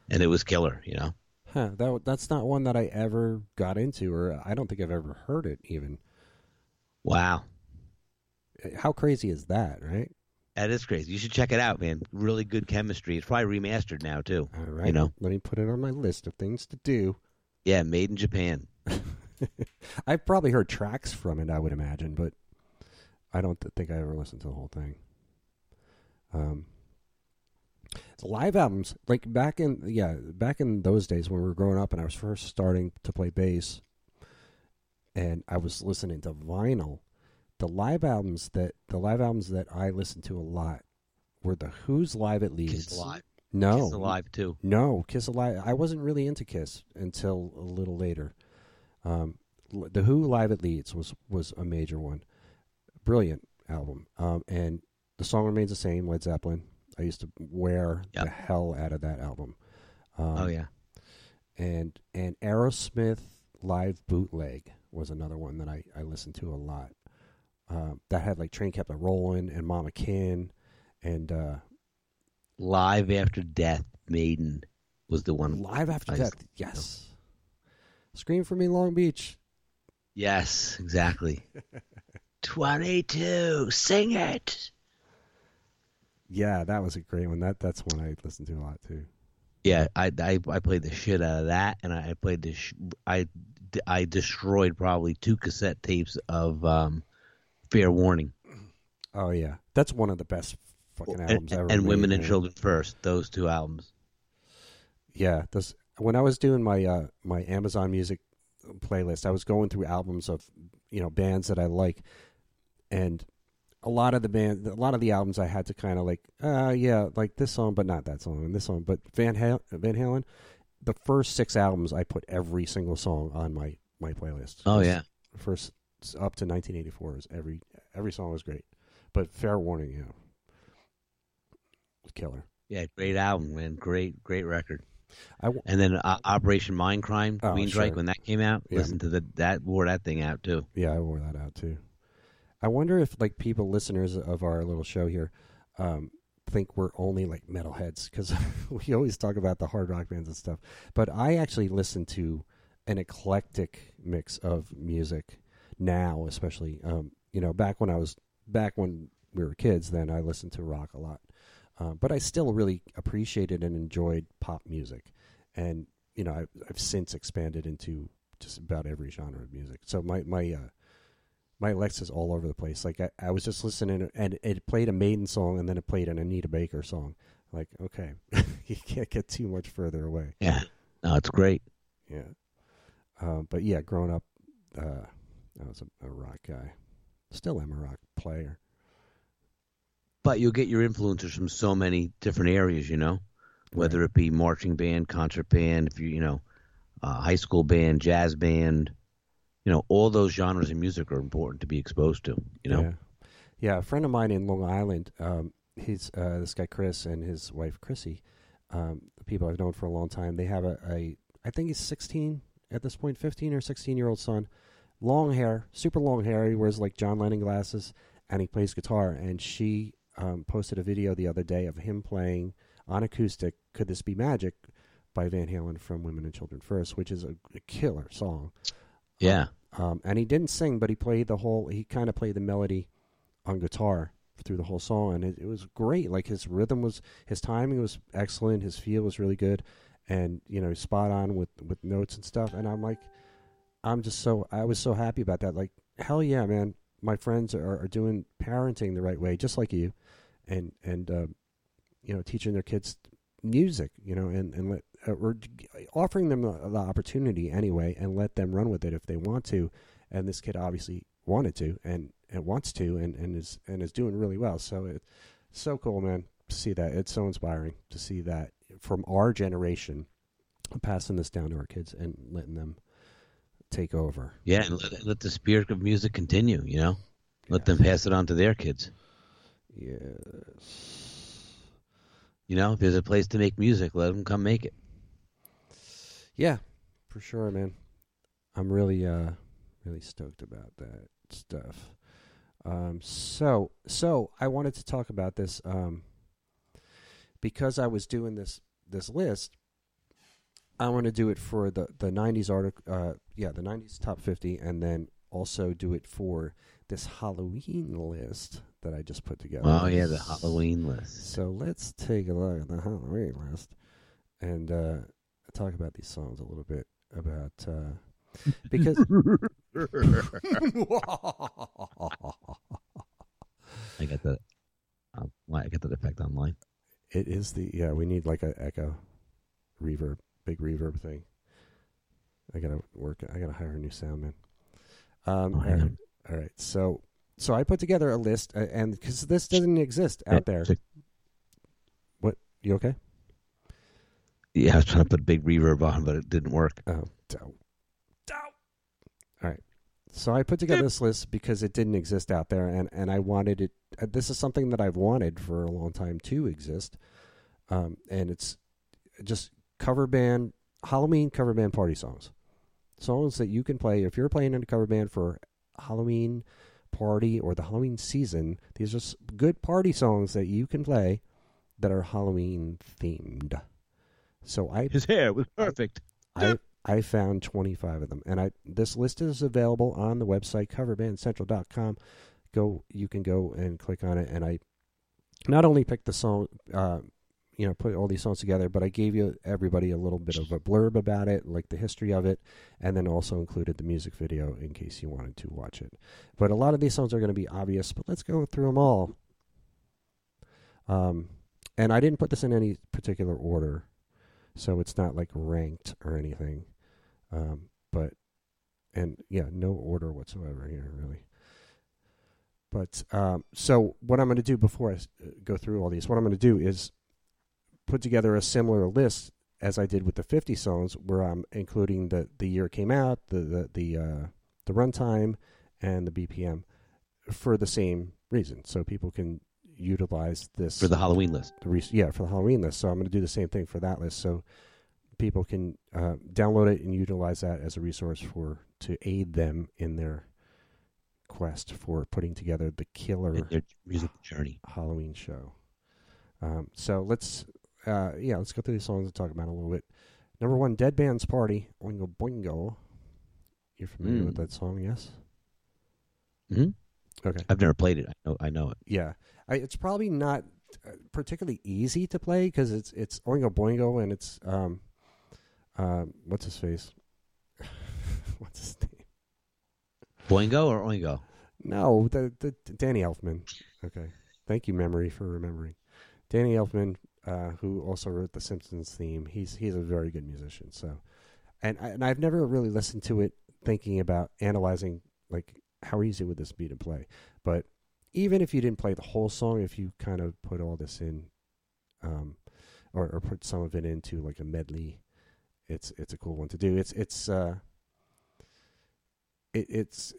and it was killer, you know. Huh, that that's not one that I ever got into, or I don't think I've ever heard it even. Wow, How crazy is that, right? that is crazy. You should check it out, man. Really good chemistry. It's probably remastered now too. All right, You know, let me put it on my list of things to do. yeah, made in Japan. I've probably heard tracks from it, I would imagine, but I don't think I ever listened to the whole thing. Um, live albums, like back in yeah, back in those days when we were growing up, and I was first starting to play bass, and I was listening to vinyl. The live albums that the live albums that I listened to a lot were the Who's live at Leeds. Kiss Alive. No, Kiss Alive too. no, Kiss Alive. I wasn't really into Kiss until a little later. Um, the Who live at Leeds was was a major one, brilliant album. Um, and the song remains the same. Led Zeppelin. I used to wear Yep. the hell out of that album. Um, Oh yeah. and and Aerosmith live bootleg was another one that I, I listened to a lot. Um, that had like Train Kept a Rolling and Mama Kin, and uh, Live After Death, Maiden was the one. Live After I Death. Yes, Scream for Me, Long Beach. Yes, exactly. Twenty-two. Sing it. Yeah, that was a great one. That that's one I listened to a lot too. Yeah, I, I I played the shit out of that, and I played the sh- I I destroyed probably two cassette tapes of um, Fair Warning Oh yeah, that's one of the best fucking and, albums ever. and made, Women and man. Children First. Those two albums. Yeah, this when I was doing my uh, my Amazon Music playlist, I was going through albums of you know bands that I like, and a lot of the band, a lot of the albums, I had to kind of like, uh, yeah, like this song, but not that song, and this song, but Van Hal- Van Halen. The first six albums, I put every single song on my my playlist. Oh yeah, first up to 1984 is every every song was great, but Fair Warning, was killer. yeah, great album, man. Great, great record. I w- And then uh, Operation Mindcrime, Oh, Queensryche, sure. when that came out, Yeah. listen to the that wore that thing out too. Yeah, I wore that out too. I wonder if like people, listeners of our little show here, um, think we're only like metalheads because we always talk about the hard rock bands and stuff. But I actually listen to an eclectic mix of music now, especially. Um, you know, back when I was back when we were kids, then I listened to rock a lot. Uh, but I still really appreciated and enjoyed pop music, and you know, I've, I've since expanded into just about every genre of music. So my my uh, my Alexa's all over the place. Like I, I was just listening, and it played a Maiden song, and then it played an Anita Baker song. Like, okay, you can't get too much further away. Yeah, no, it's great. Yeah, um, but yeah, growing up, uh, I was a, a rock guy. Still am a rock player. But you'll get your influences from so many different areas, you know, whether it be marching band, concert band, if you, you know, uh, high school band, jazz band, you know, all those genres of music are important to be exposed to, you know. Yeah, yeah. A friend of mine in Long Island, um, he's uh, this guy Chris and his wife Chrissy. Um, people I've known for a long time. They have a, a I think he's 16 at this point, 15 or 16 year old son, long hair, super long hair. He wears like John Lennon glasses, and he plays guitar. And she um, posted a video the other day of him playing on acoustic. Could this be magic? By Van Halen from Women and Children First, which is a, a killer song. Yeah. Um, and he didn't sing, but he played the whole. He kind of played the melody on guitar through the whole song, and it, it was great. Like his rhythm was, his timing was excellent. His feel was really good, and you know, spot on with with notes and stuff. And I'm like, I'm just so I was so happy about that. Like hell yeah, man! My friends are, are doing parenting the right way, just like you, and and uh, you know, teaching their kids music, you know, and and let Uh, or offering them the, the opportunity anyway, and let them run with it if they want to. And this kid obviously wanted to, and and wants to, and and is and is doing really well. So it's so cool, man, to see that. It's so inspiring to see that from our generation, passing this down to our kids and letting them take over. Yeah, and let, let the spirit of music continue, you know? Let them pass it on to their kids. Yes. You know, if there's a place to make music, let them come make it. Yeah, for sure, man. I'm really uh really stoked about that stuff. Um, so so I wanted to talk about this um, because I was doing this this list. I want to do it for the the '90s article, uh, yeah, the '90s top 50, and then also do it for this Halloween list that I just put together. Oh yeah, the Halloween list. So let's take a look at the Halloween list and uh, talk about these songs a little bit about uh, because I got the um, I got that effect online. it is the yeah we need like a echo reverb big reverb thing. I gotta work. I gotta hire a new sound man. Um, Oh, all right, all right. So so I put together a list, uh, and because this doesn't exist out there. What you okay? Yeah, I was trying to put a big reverb on, but it didn't work. Oh, dope. Dope. All right. So I put together this list because it didn't exist out there, and, and I wanted it. Uh, this is something that I've wanted for a long time to exist, um, and it's just cover band Halloween cover band party songs, songs that you can play if you're playing in a cover band for Halloween party or the Halloween season. These are good party songs that you can play that are Halloween themed. So I His hair was perfect. I I found 25 of them, and I this list is available on the website coverbandcentral.com. Go, you can go and click on it, and I not only picked the song, uh, you know, put all these songs together, but I gave you everybody a little bit of a blurb about it, like the history of it, and then also included the music video in case you wanted to watch it. But a lot of these songs are going to be obvious, but let's go through them all. Um, and I didn't put this in any particular order so it's not like ranked or anything. Um, but and yeah, no order whatsoever here, really. But um, so what I'm going to do before I uh, go through all these, what I'm going to do is put together a similar list as I did with the 50 songs, where I'm including the the year it came out, the the the uh, the runtime, and the BPM for the same reason, so people can utilize this for the Halloween list. yeah for the Halloween list. So I'm going to do the same thing for that list, so people can uh, download it and utilize that as a resource for to aid them in their quest for putting together the killer music journey. Halloween show. Um, so let's uh, yeah let's go through these songs and talk about it a little bit. Number one, Dead Man's Party, Oingo Boingo. You're familiar with Mm. that song, yes? hmm Okay. I've never played it. I know. I know it. Yeah, it's probably not uh, particularly easy to play because it's it's Oingo Boingo and it's um, um, what's his face? what's his name? Boingo or Oingo? No, the the Danny Elfman. Okay, thank you, memory, for remembering. Danny Elfman, uh, who also wrote the Simpsons theme. He's he's a very good musician. So, and I, and I've never really listened to it thinking about analyzing like how easy would this be to play. But even if you didn't play the whole song, if you kind of put all this in, um, or or put some of it into like a medley, it's it's a cool one to do. It's it's uh, it, it's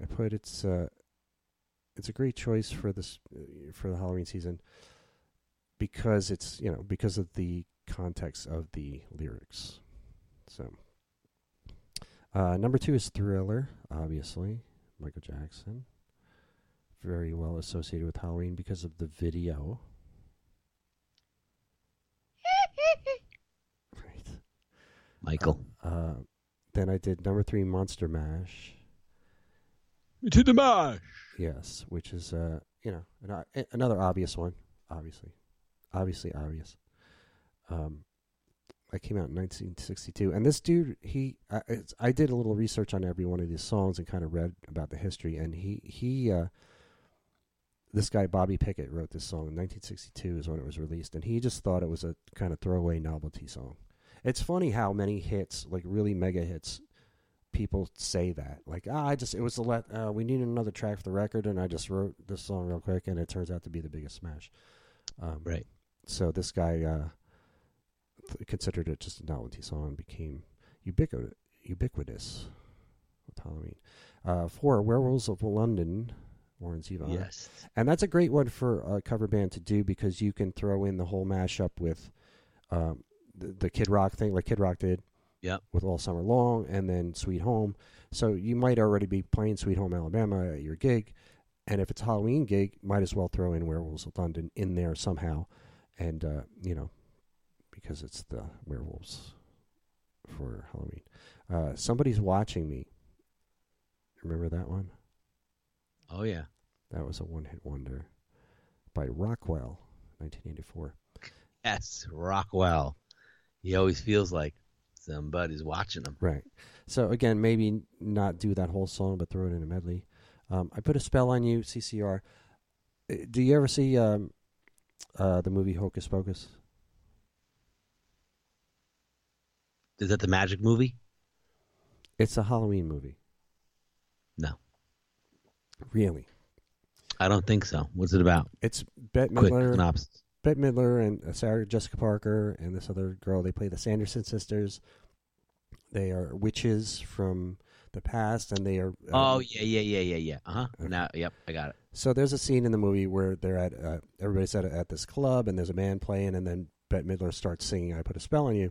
I put it's uh, it's a great choice for this for the Halloween season because it's you know because of the context of the lyrics. So uh, number two is Thriller, obviously Michael Jackson, very well associated with Halloween because of the video. right. Michael. Uh, then I did number three, Monster Mash. to the mash. Yes, which is uh, you know an, another obvious one, obviously, obviously obvious. Um, I came out in 1962, and this dude, he, I, it's, I did a little research on every one of these songs and kind of read about the history, and he, he, uh, this guy Bobby Pickett wrote this song in 1962 is when it was released, and he just thought it was a kind of throwaway novelty song. It's funny how many hits, like really mega hits, people say that. Like, ah, I just it was a let. Uh, we needed another track for the record, and I just wrote this song real quick, and it turns out to be the biggest smash. Um, Right. So this guy uh, th- considered it just a novelty song, and became ubiquitous. Ubiquitous with Halloween. Uh, four Werewolves of London, Warren Zevon. Yes. And that's a great one for a cover band to do because you can throw in the whole mashup with um, the, the Kid Rock thing, like Kid Rock did, Yep. with All Summer Long, and then Sweet Home. So you might already be playing Sweet Home Alabama at your gig, and if it's a Halloween gig, might as well throw in Werewolves of London in there somehow, and uh, you know, because it's the werewolves for Halloween. Uh, Somebody's watching me. Remember that one? Oh yeah. That was a one-hit wonder by Rockwell, 1984. Yes, Rockwell. He always feels like somebody's watching him. Right. So again, maybe not do that whole song, but throw it in a medley. Um, I put a spell on you, CCR. Uh, Do you ever see um, uh, the movie Hocus Pocus? Is that the magic movie? It's a Halloween movie. Really? I don't think so. What's it about? It's Bette Quick Midler, synopsis. Bette Midler, and uh, Sarah Jessica Parker, and this other girl. They play the Sanderson sisters. They are witches from the past, and they are. uh, Oh yeah, yeah, yeah, yeah, yeah. Uh huh. Okay. Now, yep, I got it. So there's a scene in the movie where they're at uh, everybody's at at this club and there's a man playing and then Bette Midler starts singing "I Put a Spell on You,"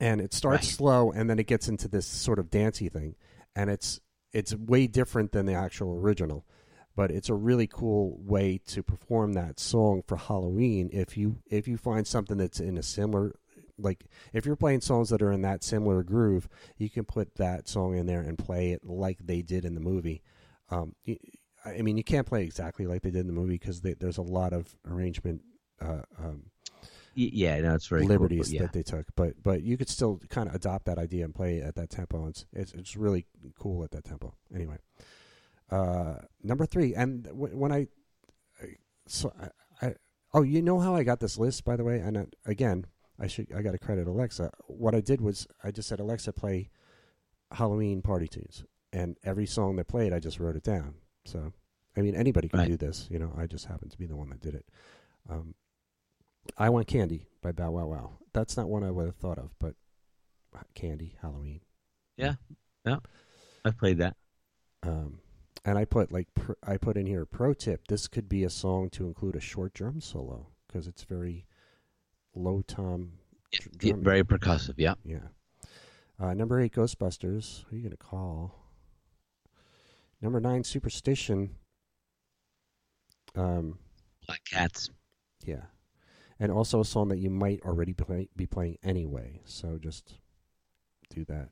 and it starts Right. slow and then it gets into this sort of dancey thing, and it's it's way different than the actual original, but it's a really cool way to perform that song for Halloween. If you if you find something that's in a similar like if you're playing songs that are in that similar groove, you can put that song in there and play it like they did in the movie. Um, I mean, you can't play exactly like they did in the movie because there's a lot of arrangement uh, um, yeah, no, it's very liberties but yeah. that they took, but but you could still kind of adopt that idea and play at that tempo. It's, it's it's really cool at that tempo. Anyway, uh, number three, and w- when I, I so I, I oh you know how I got this list by the way, and uh, again I should I got to credit Alexa. What I did was I just said Alexa play Halloween party tunes, and every song that played I just wrote it down. So I mean anybody can Right. do this, you know. I just happened to be the one that did it. Um, I Want Candy by Bow Wow Wow. That's not one I would have thought of, but Candy, Halloween. Yeah, yeah. I played that. Um, and I put like pr- I put in here a pro tip. This could be a song to include a short drum solo because it's very low tom. Yeah, drumming. very percussive. Yeah. Yeah. Uh, number eight, Ghostbusters. Who are you gonna call? Number nine, Superstition. Um, Black Cats. Yeah. And also a song that you might already play, be playing anyway. So just do that.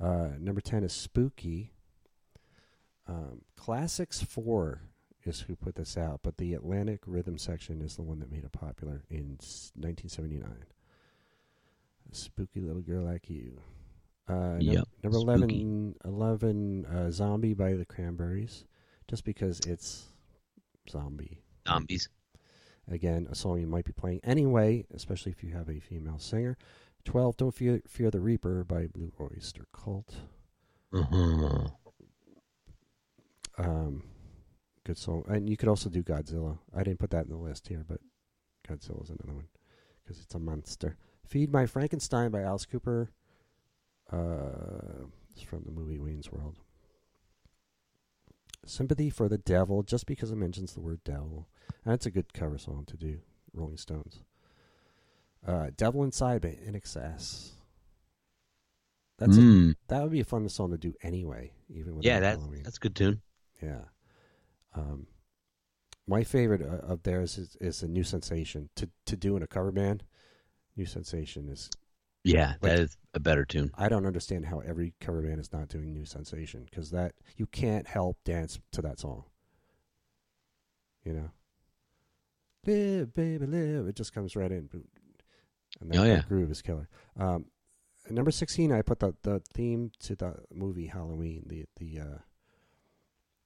Uh, number 10 is Spooky. Um, Classics 4 is who put this out, but the Atlantic Rhythm section is the one that made it popular in 1979. A spooky little girl like you. Uh, num- Yep, Number spooky. 11, 11 uh, Zombie by the Cranberries, just because it's zombie. Zombies. Again, a song you might be playing anyway, especially if you have a female singer. 12, Don't Fear, Fear the Reaper by Blue Oyster Cult. Uh-huh. Um, good song. And you could also do Godzilla. I didn't put that in the list here, but Godzilla is another one because it's a monster. Feed My Frankenstein by Alice Cooper. Uh, it's from the movie Wayne's World. Sympathy for the Devil, just because it mentions the word devil. That's a good cover song to do. Rolling Stones. Uh, Devil Inside by INXS. That's a, Mm. that would be a fun song to do anyway, even with Yeah, that's Halloween. that's a good tune. Yeah. Um, my favorite uh, of theirs is, is a new sensation to to do in a cover band. New sensation is Yeah, that Like- is a better tune. I don't understand how every cover band is not doing new sensation because that you can't help dance to that song. You know, live baby live. It just comes right in, and that, Oh, that yeah. groove is killer. Um, number sixteen, I put the the theme to the movie Halloween, the the uh,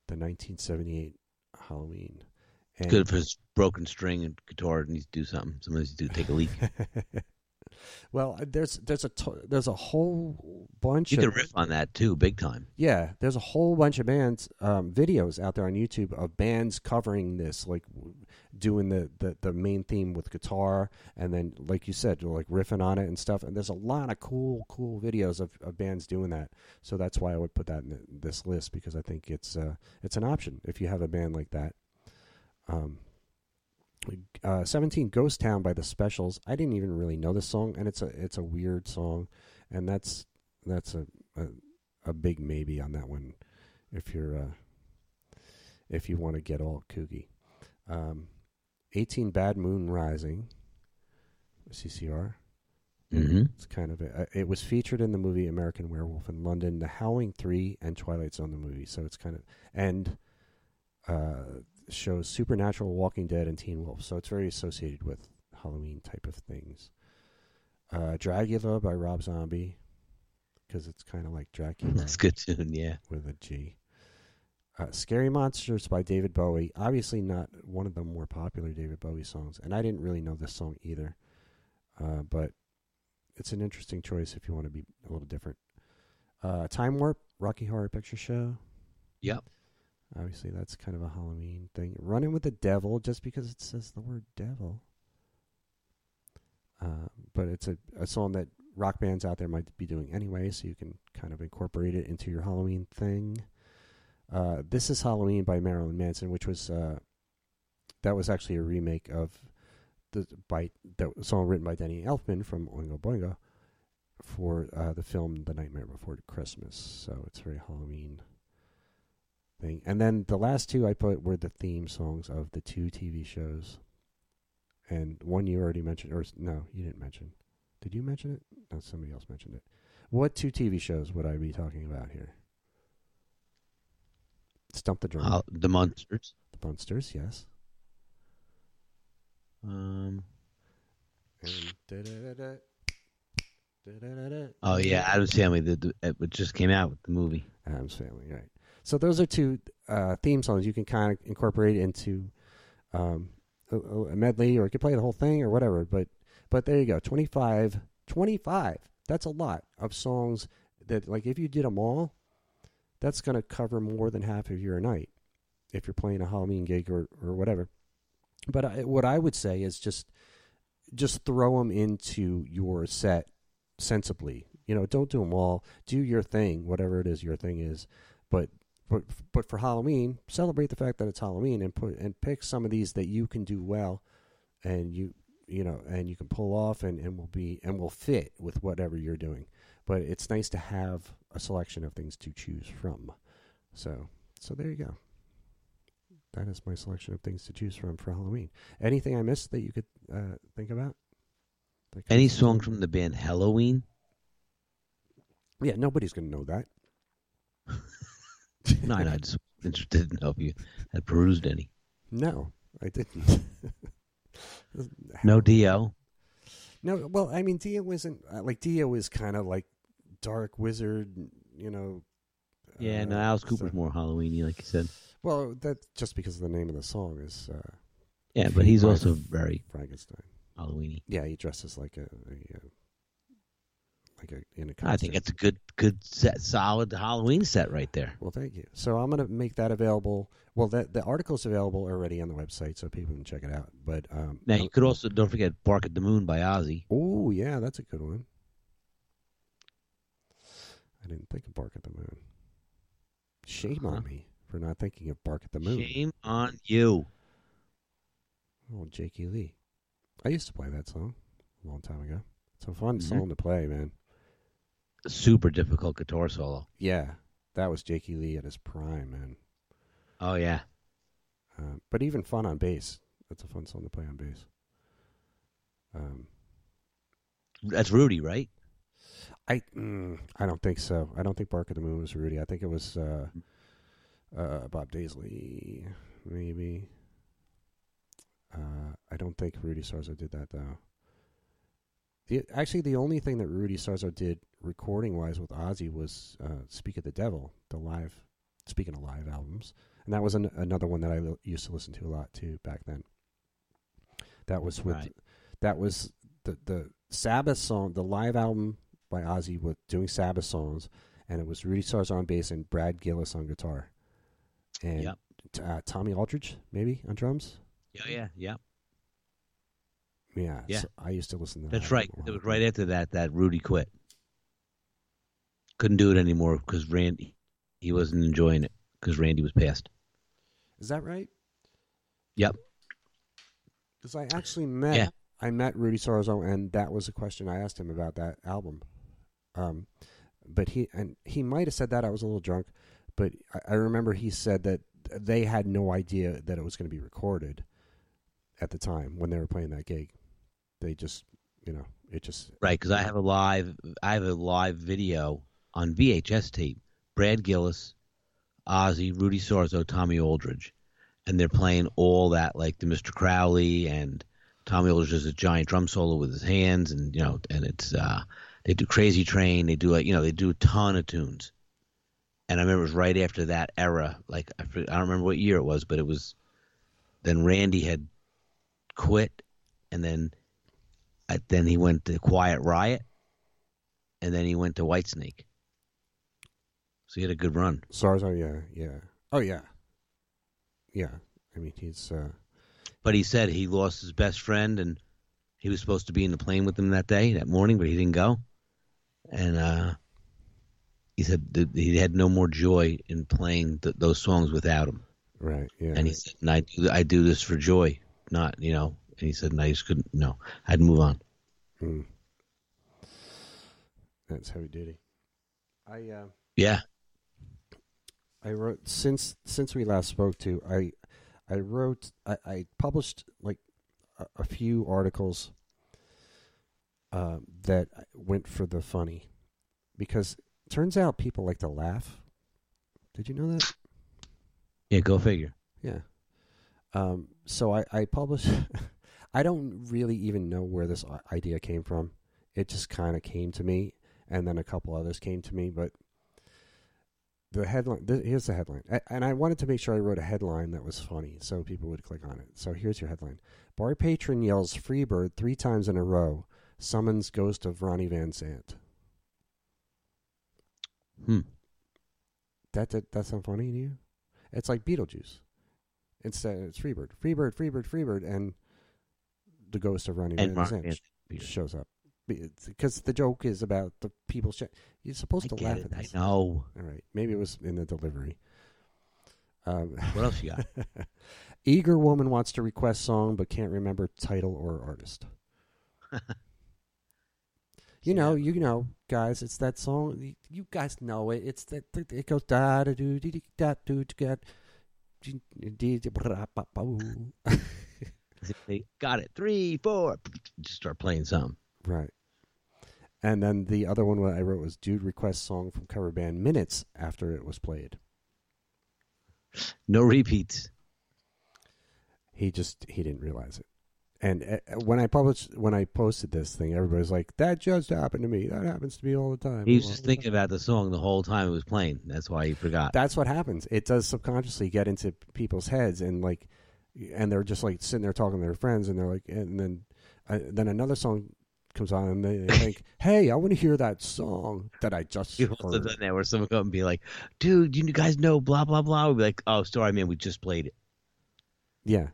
the nineteen seventy eight Halloween. And Good for his broken string and guitar. Needs to do something. Sometimes you do take a leak. well, uh, there's there's a to- there's a whole bunch. You of, could riff on that too, big time. Yeah, there's a whole bunch of bands um, videos out there on YouTube of bands covering this, like doing the, the, the main theme with guitar, and then like you said, like riffing on it and stuff. And there's a lot of cool cool videos of, of bands doing that. So that's why I would put that in this list because I think it's uh, it's an option if you have a band like that. Um, uh, 17 Ghost Town by the Specials. I didn't even really know this song, and it's a it's a weird song. and that's that's a, a a big maybe on that one if you're uh, if you want to get all kooky. Um, 18 Bad Moon Rising, CCR. Mm-hmm. It's kind of a, uh, it was featured in the movie American Werewolf in London, The Howling Three, and Twilight Zone the movie. So it's kind of and uh, shows Supernatural, Walking Dead, and Teen Wolf. So it's very associated with Halloween type of things. Uh, Dragula by Rob Zombie, because it's kind of like Dracula That's good tune. Yeah. with a G. Uh, Scary Monsters by David Bowie. Obviously, not one of the more popular David Bowie songs, and I didn't really know this song either. Uh, but it's an interesting choice if you want to be a little different. Uh, Time Warp, Rocky Horror Picture Show. Yep. Obviously, that's kind of a Halloween thing. Running with the Devil, just because it says the word devil. Uh, but it's a, a song that rock bands out there might be doing anyway, so you can kind of incorporate it into your Halloween thing. Uh, this is Halloween by Marilyn Manson, which was uh, that was actually a remake of the by the song written by Danny Elfman from Oingo Boingo for uh, the film The Nightmare Before Christmas. So it's very Halloween thing. And then the last two I put were the theme songs of the two TV shows. And one you already mentioned, or no, you didn't mention. Did you mention it? No, somebody else mentioned it. What two TV shows would I be talking about here? Stump the Drum. Uh, the Munsters. the Munsters, yes. Um. Oh yeah, Addams Family. The, it just came out with the movie. Addams Family, right? So those are two uh, theme songs you can kind of incorporate into um, a, medley, or you could play the whole thing, or whatever. But but there you go, 25, 25. That's a lot of songs that, like, if you did them all, that's going to cover more than half of your night if you're playing a Halloween gig or or whatever. But I, what I would say is just just throw them into your set sensibly. You know, don't do them all. Do your thing, whatever it is your thing is. But but but for Halloween, celebrate the fact that it's Halloween and put and pick some of these that you can do well, and you you know and you can pull off and and will be and will fit with whatever you're doing. But it's nice to have a selection of things to choose from. So so there you go. That is my selection of things to choose from for Halloween. Anything I missed that you could uh, think about? Any song from the band Halloween? Yeah, nobody's going to know that. No, I just interested in know if you had perused any. No, I didn't. No Dio. No, well, I mean, Dio wasn't uh, like Dio is kind of like dark wizard, you know. Yeah, uh, no, Alice so- Cooper's more Halloweeny, like you said. Well, that's just because of the name of the song is uh, Yeah, but he's also very Frankenstein. Halloweeny. Yeah, he dresses like a, a, uh like a in a. I think it's a good, good set, solid Halloween set right there. Well, thank you. So I'm going to make that available. Well, that the article's available already on the website, so people can check it out. But um, Now you could also don't forget "Bark at the Moon" by Ozzy. Oh, yeah, that's a good one. I didn't think of Bark at the Moon. Shame Uh-huh. on me for not thinking of Bark at the Moon. Shame on you. Oh, Jakey Lee. I used to play that song a long time ago. It's a fun Mhm. song to play, man. Super difficult guitar solo. Yeah, that was Jakey Lee at his prime, man. Oh yeah, Uh, but even fun on bass. That's a fun song to play on bass. Um, that's Rudy, right? I mm, I don't think so. I don't think Bark of the Moon was Rudy. I think it was uh, uh, Bob Daisley, maybe. Uh, I don't think Rudy Sarzo did that though. The, actually, the only thing that Rudy Sarzo did recording wise with Ozzy was uh, "Speak of the Devil," the live. Speaking of live albums, and that was an, another one that I used to listen to a lot too back then. That was with Right. that was the the Sabbath song, the live album by Ozzy with doing Sabbath songs, and it was Rudy Sarzo on bass and Brad Gillis on guitar, and Yep. t- uh, Tommy Aldridge maybe on drums. Yeah, yeah, yeah. Yeah, Yeah. so I used to listen to. That. That's that right. It was right after that that Rudy quit. Couldn't do it anymore because Randy, he wasn't enjoying it because Randy was passed. Is that right? Yep. Because I actually met Yeah. I met Rudy Sarzo, and that was a question I asked him about that album. Um, but he and he might have said that I was a little drunk, but I, I remember he said that they had no idea that it was going to be recorded at the time when they were playing that gig. They just, you know, it just Right, because I have a live, I have a live video on VHS tape. Brad Gillis, Ozzy, Rudy Sarzo, Tommy Aldridge, and they're playing all that, like the Mr. Crowley and Tommy Aldridge does a giant drum solo with his hands, and you know, and it's uh, they do Crazy Train, they do like you know, they do a ton of tunes. And I remember it was right after that era, like I, I don't remember what year it was, but it was. Then Randy had quit, and then then he went to Quiet Riot, and then he went to Whitesnake. So he had a good run. Sarzo. Yeah, yeah. Oh yeah, yeah. I mean, he's. uh But he said he lost his best friend, and he was supposed to be in the plane with him that day, that morning, but he didn't go. And uh, he said he had no more joy in playing th- those songs without him. Right. Yeah. And he said, and I do, I do this for joy, not you know. And he said, and I just couldn't. No, I had to move on. Mm. That's heavy duty. I uh, Yeah, I wrote since since we last spoke to I I wrote I, I published like a, a few articles uh, that went for the funny because turns out people like to laugh. Did you know that? yeah. Go figure. Yeah. Um, so I, I published. I don't really even know where this idea came from. It just kind of came to me, and then a couple others came to me. But the headline th- here's the headline, and I wanted to make sure I wrote a headline that was funny, so people would click on it. So here's your headline: Bar patron yells "Freebird" three times in a row. Summons ghost of Ronnie Van Zant. Hmm. That that that sound funny to you? It's like Beetlejuice. Instead, it's Freebird, Freebird, Freebird, Freebird, and the ghost of Ronnie And Van Ron Sant Van sh- Sant. shows up. Because the joke is about the people. Sh- You're supposed I to laugh it. at I this. know. All right, maybe it was in the delivery. Um, What else you got? Eager woman wants to request song but can't remember title or artist. you know, you know, guys, it's that song. You guys know it. It's that it goes da da do dee da do da got it. Three, four. Just start playing some. Right. And then the other one I wrote was Dude requests song from cover band minutes after it was played. No repeats. He just he didn't realize it. And uh, when I published when I posted this thing, everybody's like, "That just happened to me. That happens to me all the time." He was All just thinking time." about the song the whole time it was playing. That's why he forgot. That's what happens. It does subconsciously get into people's heads, and like, and they're just like sitting there talking to their friends, and they're like, and then uh, then another song comes on, and they, think, "Hey, I want to hear that song that I just You've also heard." done that where someone come and be like, dude, you guys know blah, blah, blah. We'd be like, oh, sorry, man, we just played it. Yeah,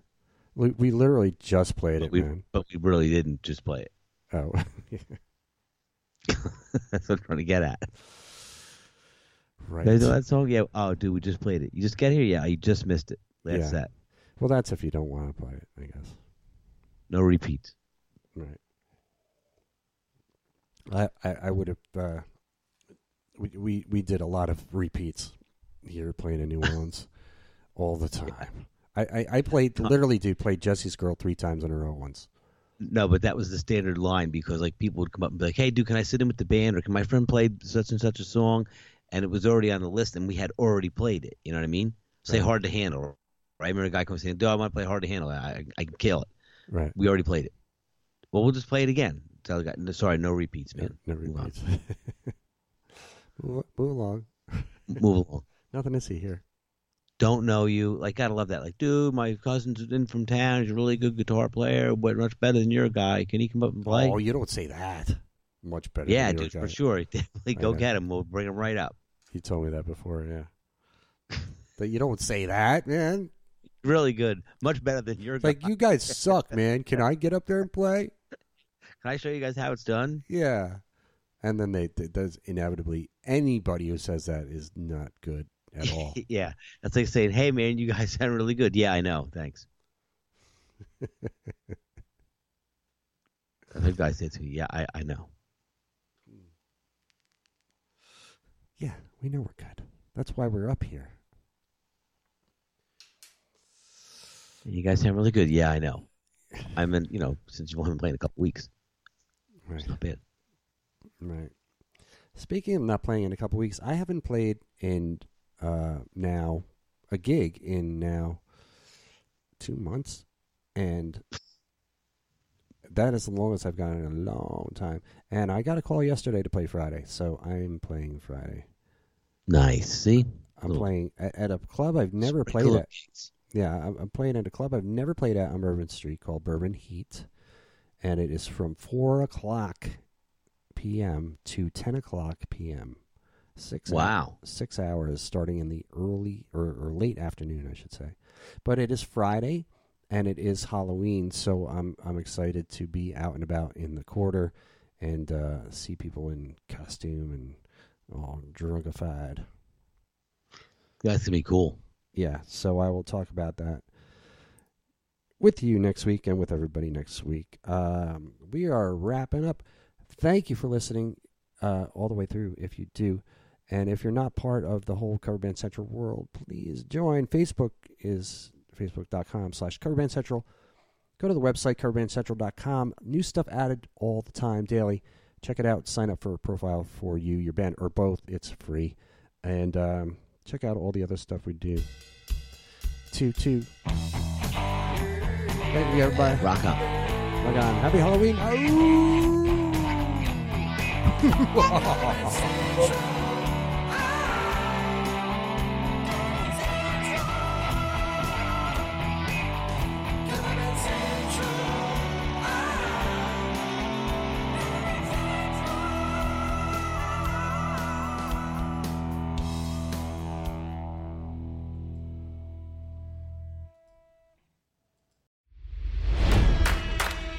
we, we literally just played But it, we, man. but we really didn't just play it. Oh, That's what I'm trying to get at. right. You that song? Yeah. Oh, dude, we just played it. You just get here? Yeah, you just missed it. That's Yeah. that. Well, that's if you don't want to play it, I guess. No repeats. Right. I I, I would have. Uh, we, we we did a lot of repeats here playing in New Orleans all the time. I, I, I played literally, dude, played Jessie's Girl three times in a row once. No, but that was the standard line because like people would come up and be like, "Hey, dude, can I sit in with the band or can my friend play such and such a song?" And it was already on the list, and we had already played it. You know what I mean? Say Right. "Hard to Handle." Right? I remember a guy comes saying, "Dude, I want to play Hard to Handle. I, I, can kill it." Right. We already played it. Well, we'll just play it again. Tell the guy, "No, sorry, no repeats, man. No Move repeats. move, move along. Move along. Nothing to see here. Don't know you. Like, gotta love that. Like, dude, my cousin's in from town. He's a really good guitar player, but much better than your guy. Can he come up and play? Oh, you don't say that. Much better. yeah, than your dude, guy. for sure. Definitely go get him. We'll bring him right up. You told me that before. Yeah. but you don't say that, man. Really good. Much better than your. Like you guys suck, man. Can I get up there and play? Can I show you guys how it's done? Yeah. And then they, th does inevitably anybody who says that is not good at all. yeah. That's like saying, hey, man, you guys sound really good. Yeah, I know. Thanks. the guy said to me, yeah, I, I know. Yeah, we know we're good. That's why we're up here. You guys sound really good. Yeah, I know. I'm in. You know, since you've only been playing a couple weeks, Right. it's not bad. Right. Speaking of not playing in a couple weeks, I haven't played in uh, now a gig in now two months, and that is the longest I've gone in a long time. And I got a call yesterday to play Friday, so I'm playing Friday. Nice. See, I'm Cool. playing at, at a club I've never Sprinkle played at. gigs. Yeah, I'm, I'm playing at a club I've never played at on Bourbon Street called Bourbon Heat, and it is from four o'clock p.m. to ten o'clock p.m. Six Wow. six hours starting in the early or, or late afternoon, I should say. But it is Friday, and it is Halloween, so I'm I'm excited to be out and about in the quarter and uh, see people in costume and all drunkified. That's gonna be cool. Yeah, so I will talk about that with you next week and with everybody next week. Um, we are wrapping up. Thank you for listening uh, all the way through. If you do, and if you're not part of the whole Cover Band Central world, please join. Facebook is facebook.com slash Cover Band Central. Go to the website coverbandcentral.com. New stuff added all the time, daily. Check it out. Sign up for a profile for you, your band, or both. It's free. And um, check out all the other stuff we do. Two, two. Thank you, everybody. Rock up. Oh Rock on. Happy Halloween.